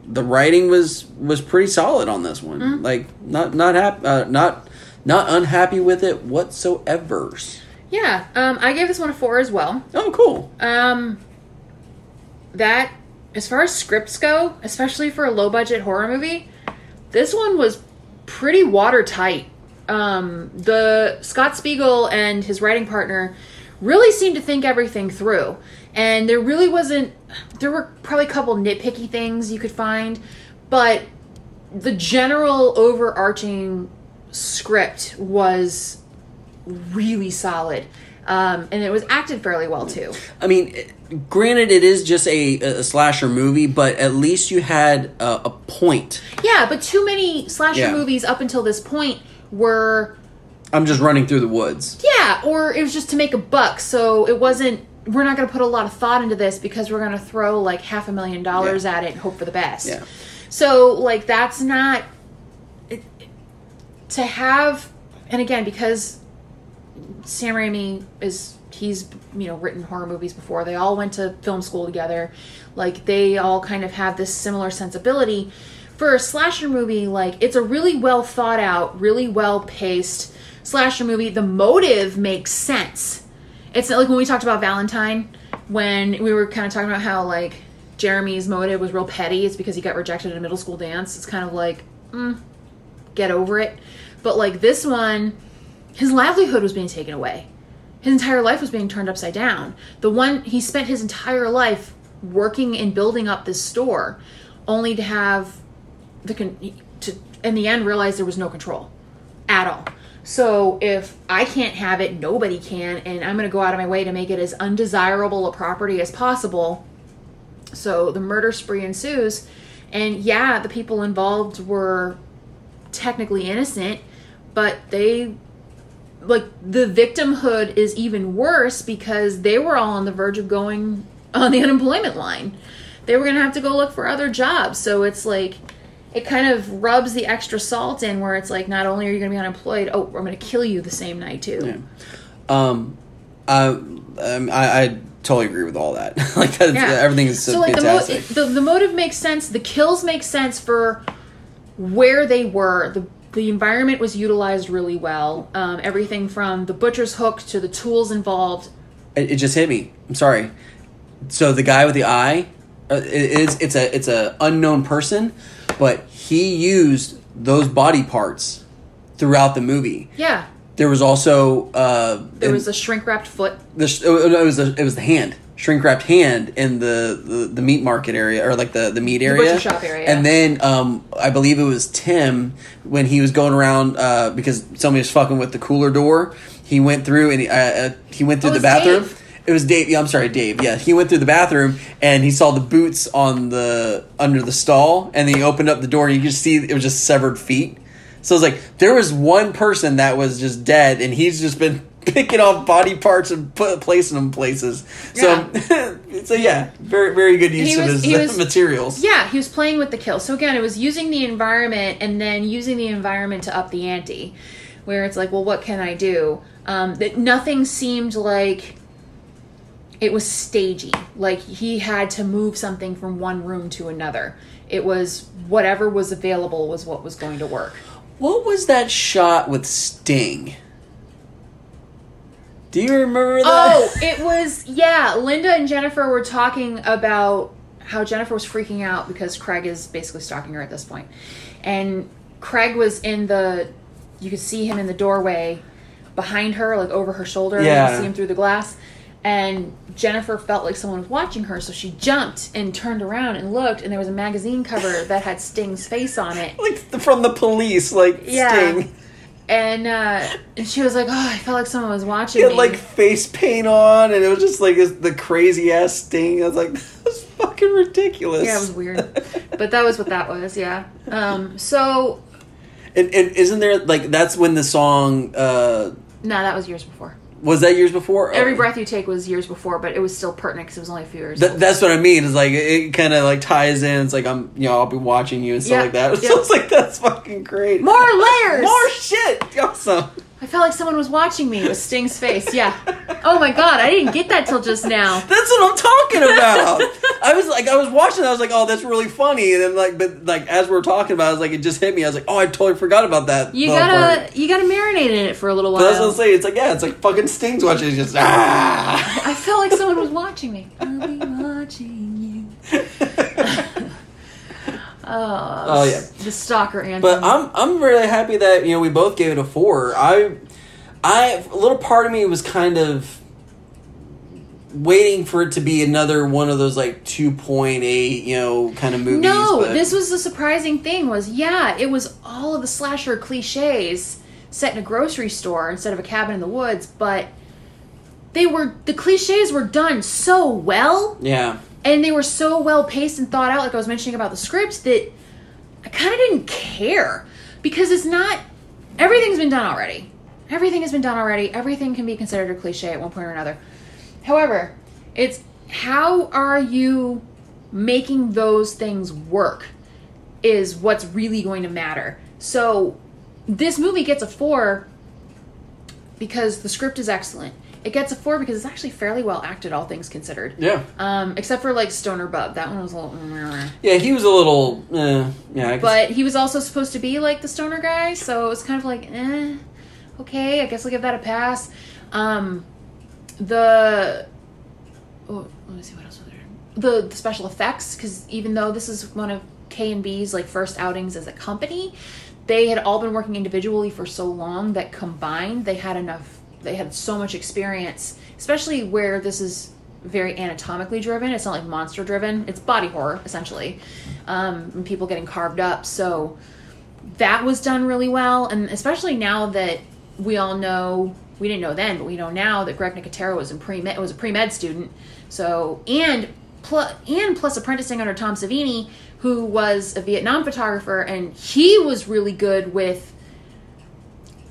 the writing was was pretty solid on this one. Like not not hap- uh, not not unhappy with it whatsoever Yeah. Um, I gave this one a four as well. oh cool Um, that as far as scripts go, especially for a low budget horror movie, this one was pretty watertight. Um, the Scott Spiegel and his writing partner really seemed to think everything through, and there really wasn't. There were probably a couple nitpicky things you could find, but the general overarching script was really solid. Um, and it was acted fairly well too. I mean, granted, it is just a, a slasher movie, but at least you had a, a point. Yeah, but too many slasher Yeah. movies up until this point were I'm just running through the woods. yeah, or it was just to make a buck. So it wasn't. We're not going to put a lot of thought into this because we're going to throw like half a million dollars Yeah. at it and hope for the best. Yeah. So like that's not to have, and again because Sam Raimi is he's you know written horror movies before. They all went to film school together. Like they all kind of have this similar sensibility. For a slasher movie, like it's a really well thought out, really well paced slasher movie. The motive makes sense. It's like when we talked about Valentine, when we were kind of talking about how like Jeremy's motive was real petty. It's because he got rejected at a middle school dance. It's kind of like, mm, get over it. But like this one, his livelihood was being taken away. His entire life was being turned upside down. The one he spent his entire life working and building up this store, only to have the con- to in the end realize there was no control at all. So if I can't have it, nobody can, and I'm going to go out of my way to make it as undesirable a property as possible. So the murder spree ensues, and yeah, the people involved were technically innocent, but they like the victimhood is even worse because they were all on the verge of going on the unemployment line. They were going to have to go look for other jobs. So it's like it kind of rubs the extra salt in where it's like not only are you going to be unemployed, oh, I'm going to kill you the same night too. Yeah. Um, I, um, I, I totally agree with all that. like that, Yeah. everything is so, like fantastic. the, mo- the the motive makes sense. The kills make sense for where they were. The the environment was utilized really well. Um, everything from the butcher's hook to the tools involved. it, it just hit me. I'm sorry. So the guy with the eye, uh, it is it's a it's a unknown person, but he used those body parts throughout the movie. Yeah, There was also uh, there was a shrink wrapped foot. the sh- it was the, it was the hand shrink wrapped hand in the, the the meat market area or like the the meat area butcher shop area. and then um i believe it was tim when he was going around uh because somebody was fucking with the cooler door he went through and he, uh, uh, he went through Oh, the bathroom Dave. it was Dave. Yeah, I'm sorry, Dave. Yeah, he went through the bathroom and he saw the boots on the under the stall, and then he opened up the door and you could see it was just severed feet. So it's like there was one person that was just dead, and he's just been picking off body parts and put placing them places. So, so yeah, very very good use He of was- his was- materials. Yeah, he was playing with the kill. So again, it was using the environment and then using the environment to up the ante. Where it's like, well, what can I do? Um, that nothing seemed like it was stagey. Like he had to move something from one room to another. It was whatever was available was what was going to work. What was that shot with Sting? Do you remember that? Oh, it was yeah. Linda and Jennifer were talking about how Jennifer was freaking out because Craig is basically stalking her at this point, and Craig was in the. You could see him in the doorway, behind her, like over her shoulder. You Yeah. could see him through the glass, and Jennifer felt like someone was watching her, so she jumped and turned around and looked, and there was a magazine cover that had Sting's face on it. like the- from the police, like Yeah. Sting. And, uh, and she was like, "Oh, I felt like someone was watching He had me." like face paint on, and it was just like this, the crazy ass Sting. I was like, that's fucking ridiculous. Yeah, it was weird. but that was what that was, yeah. Um, so and, and isn't there like that's when the song uh no, that was years before. Was that years before? Every Oh. breath you take was years before, but it was still pertinent because it was only a few years. Th- old. that's what I mean. Is like it, kind of like ties in. It's like I'm, you know, I'll be watching you and stuff like that. yeah. So it's like that's fucking great. More layers. more shit. Awesome. I felt like someone was watching me with Sting's face. Yeah. Oh my god, I didn't get that till just now. That's what I'm talking about. I was like, I was watching. I was like, oh, that's really funny. And then like, but like as we are talking about, it, I was like, it just hit me. I was like, oh, I totally forgot about that. You gotta part. you gotta marinate in it for a little But that's what I'm while. saying. It's like, yeah, it's like fucking Sting's watching. It's just ah. I felt like someone was watching me. I'll be watching you. Uh, oh, Oh, yeah. the stalker anthem. But I'm I'm really happy that you know we both gave it a four. I I a little part of me was kind of waiting for it to be another one of those like two point eight you know kind of movies. No, but- this was the surprising thing was yeah, it was all of the slasher cliches set in a grocery store instead of a cabin in the woods, but they were the cliches were done so well yeah and they were so well paced and thought out like I was mentioning about the scripts that I kind of didn't care because it's not everything's been done already. Everything has been done already. Everything can be considered a cliche at one point or another. However, it's how are you making those things work is what's really going to matter. So, this movie gets a 4 because the script is excellent. It gets a 4 because it's actually fairly well acted all things considered. yeah Um, except for like Stoner Bub, that one was a little. yeah he was a little uh, yeah. I But he was also supposed to be like the stoner guy, so it was kind of like, eh, okay, I guess I'll give that a pass. Um, the oh, let me see what else was there. The, the special effects, because even though this is one of KNB's like first outings as a company, they had all been working individually for so long that combined they had enough. They had so much experience, especially where this is very anatomically driven. It's not like monster driven. It's body horror essentially, um, and people getting carved up. So that was done really well, and especially now that we all know we didn't know then, but we know now that Greg Nicotero was in pre med was a pre med student. So and plus and plus apprenticing under Tom Savini, who was a Vietnam photographer, and he was really good with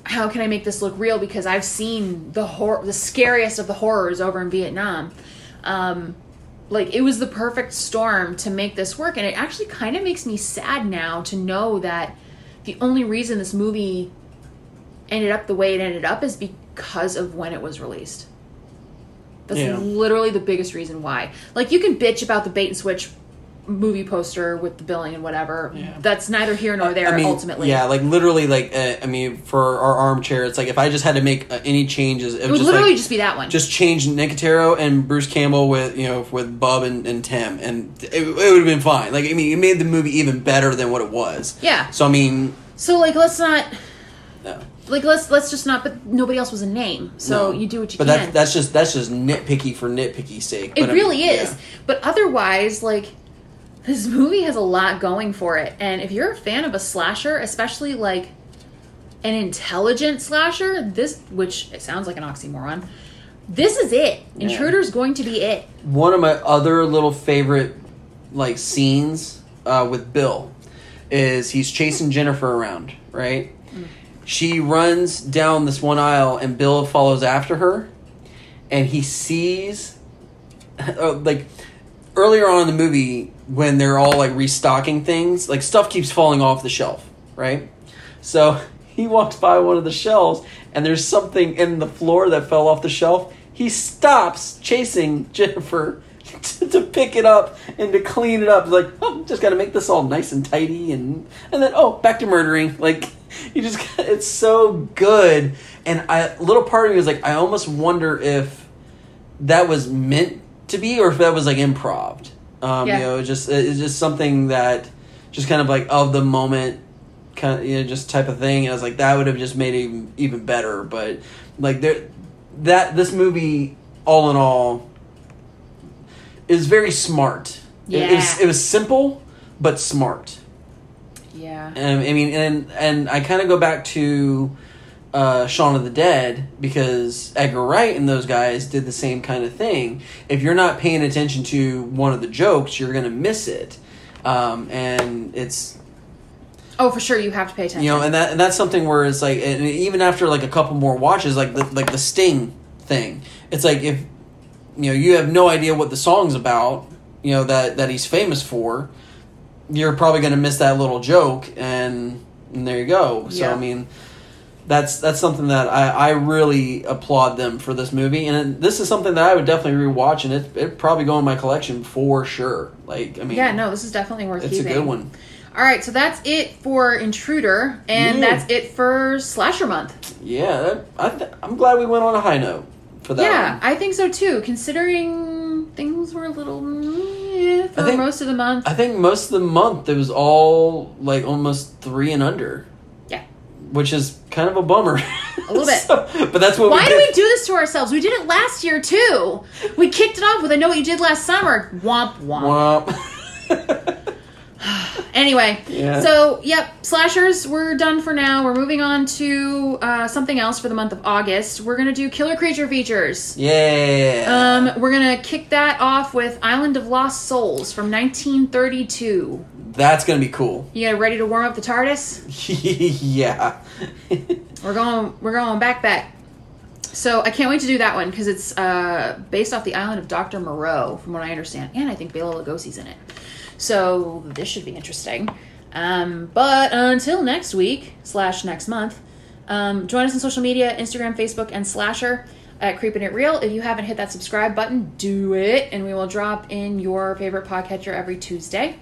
how can I make this look real because I've seen the hor- the scariest of the horrors over in Vietnam. Um, like it was the perfect storm to make this work and it actually kind of makes me sad now to know that the only reason this movie ended up the way it ended up is because of when it was released that's Yeah. literally the biggest reason why like you can bitch about the bait and switch movie poster with the billing and whatever Yeah. that's neither here nor there I mean, ultimately yeah, like literally, like uh, I mean, for our armchair, it's like if I just had to make uh, any changes, it, it would would just literally like, just be that one just change Nicotero and Bruce Campbell with you know with Bub and, and Tim, and it, it would have been fine. Like I mean, it made the movie even better than what it was. yeah So I mean, so like let's not no. like let's let's just not but nobody else was a name so No. you do what you but can that's that's just that's just nitpicky for nitpicky sake. It But I really mean, is. yeah. But otherwise, like this movie has a lot going for it. And if you're a fan of a slasher, especially like an intelligent slasher, this which it sounds like an oxymoron, this is it. Yeah. Intruder's going to be it. One of my other little favorite like scenes uh, with Bill is he's chasing Jennifer around, right? She runs down this one aisle and Bill follows after her and he sees uh, like earlier on in the movie when they're all like restocking things, like stuff keeps falling off the shelf, right? So he walks by one of the shelves and there's something in the floor that fell off the shelf. He stops chasing Jennifer to, to pick it up and to clean it up. Like, oh, just got to make this all nice and tidy, and and then oh, back to murdering. Like, you just got, it's so good. And I, little part of me was like, I almost wonder if that was meant to be, or if that was like improv. Um, Yeah. You know, just it's just something that just kind of like of the moment kind of you know just type of thing. And I was like, that would have just made it even, even better. But like there, that this movie, all in all, is very smart. It- It, was Yeah. it was simple but smart. Yeah. Um, I mean, and and I kind of go back to uh, Shaun of the Dead because Edgar Wright and those guys did the same kind of thing. If you're not paying attention to one of the jokes, you're gonna miss it. Um, and it's Oh, for sure, you have to pay attention. you know, and that and that's something where it's like, and even after like a couple more watches, like the like the Sting thing, it's like if you know you have no idea what the song's about, you know that that he's famous for, you're probably going to miss that little joke, and, and there you go. So Yeah. I mean, that's that's something that I I really applaud them for this movie, and this is something that I would definitely rewatch, and it it probably go in my collection for sure. Like I mean, yeah, no, this is definitely worth it's keeping. a good one. All right, so that's it for Intruder, and Yeah. that's it for Slasher Month. Yeah, I th- I'm glad we went on a high note for that. yeah, one. I think so too. Considering things were a little for think- most of the month. I think most of the month it was all like almost three and under. Which is kind of a bummer. A little bit. So- but that's what Why we do we do this to ourselves? We did it last year too. We kicked it off with "I know what you did last summer." Womp womp. Womp. Anyway, Yeah. so yep, slashers. We're done for now. We're moving on to uh, something else for the month of August. We're gonna do killer creature features. yeah. Um, we're gonna kick that off with Island of Lost Souls from 1932. that's gonna be cool. You guys ready to warm up the TARDIS? yeah. We're going. We're going back back. So I can't wait to do that one because it's uh, based off the island of Doctor Moreau, from what I understand, and I think Bela Lugosi's in it. So this should be interesting. Um, but until next week slash next month, um, join us on social media: Instagram, Facebook, and Slasher at Creeping It Real. If you haven't hit that subscribe button, do it, and we will drop in your favorite podcatcher every Tuesday.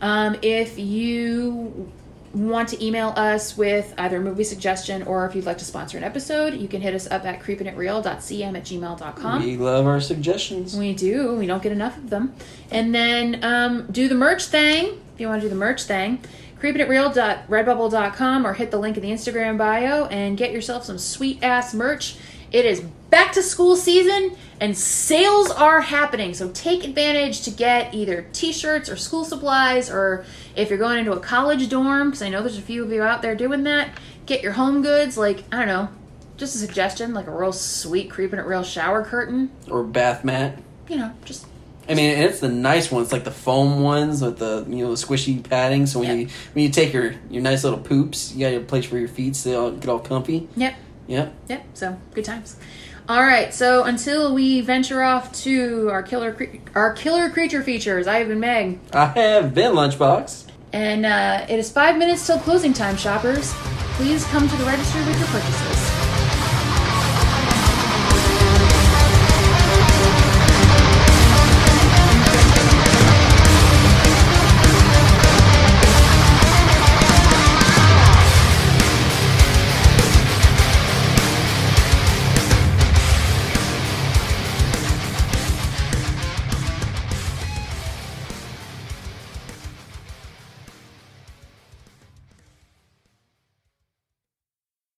Um, if you want to email us with either a movie suggestion or if you'd like to sponsor an episode, you can hit us up at creepingitreal.cm at gmail.com. we love our suggestions. We do. We don't get enough of them. And then um, do the merch thing. If you want to do the merch thing, creepingitreal.redbubble.com or hit the link in the Instagram bio and get yourself some sweet ass merch. It is back to school season and sales are happening. So take advantage to get either t shirts or school supplies, or if you're going into a college dorm, because I know there's a few of you out there doing that, get your home goods. Like, I don't know, just a suggestion, like a real sweet Creeping It Real shower curtain Or bath mat. you know, just I mean, it's the nice ones, like the foam ones with the you know the squishy padding. So when Yeah. you when you take your your nice little poops, you got a place for your feet, so they all get all comfy. yep, Yep. yep. So good times. All right, so until we venture off to our killer cre- our killer creature features, I have been Meg, I have been Lunchbox. and uh, it is five minutes till closing time. Shoppers, please come to the register with your purchases.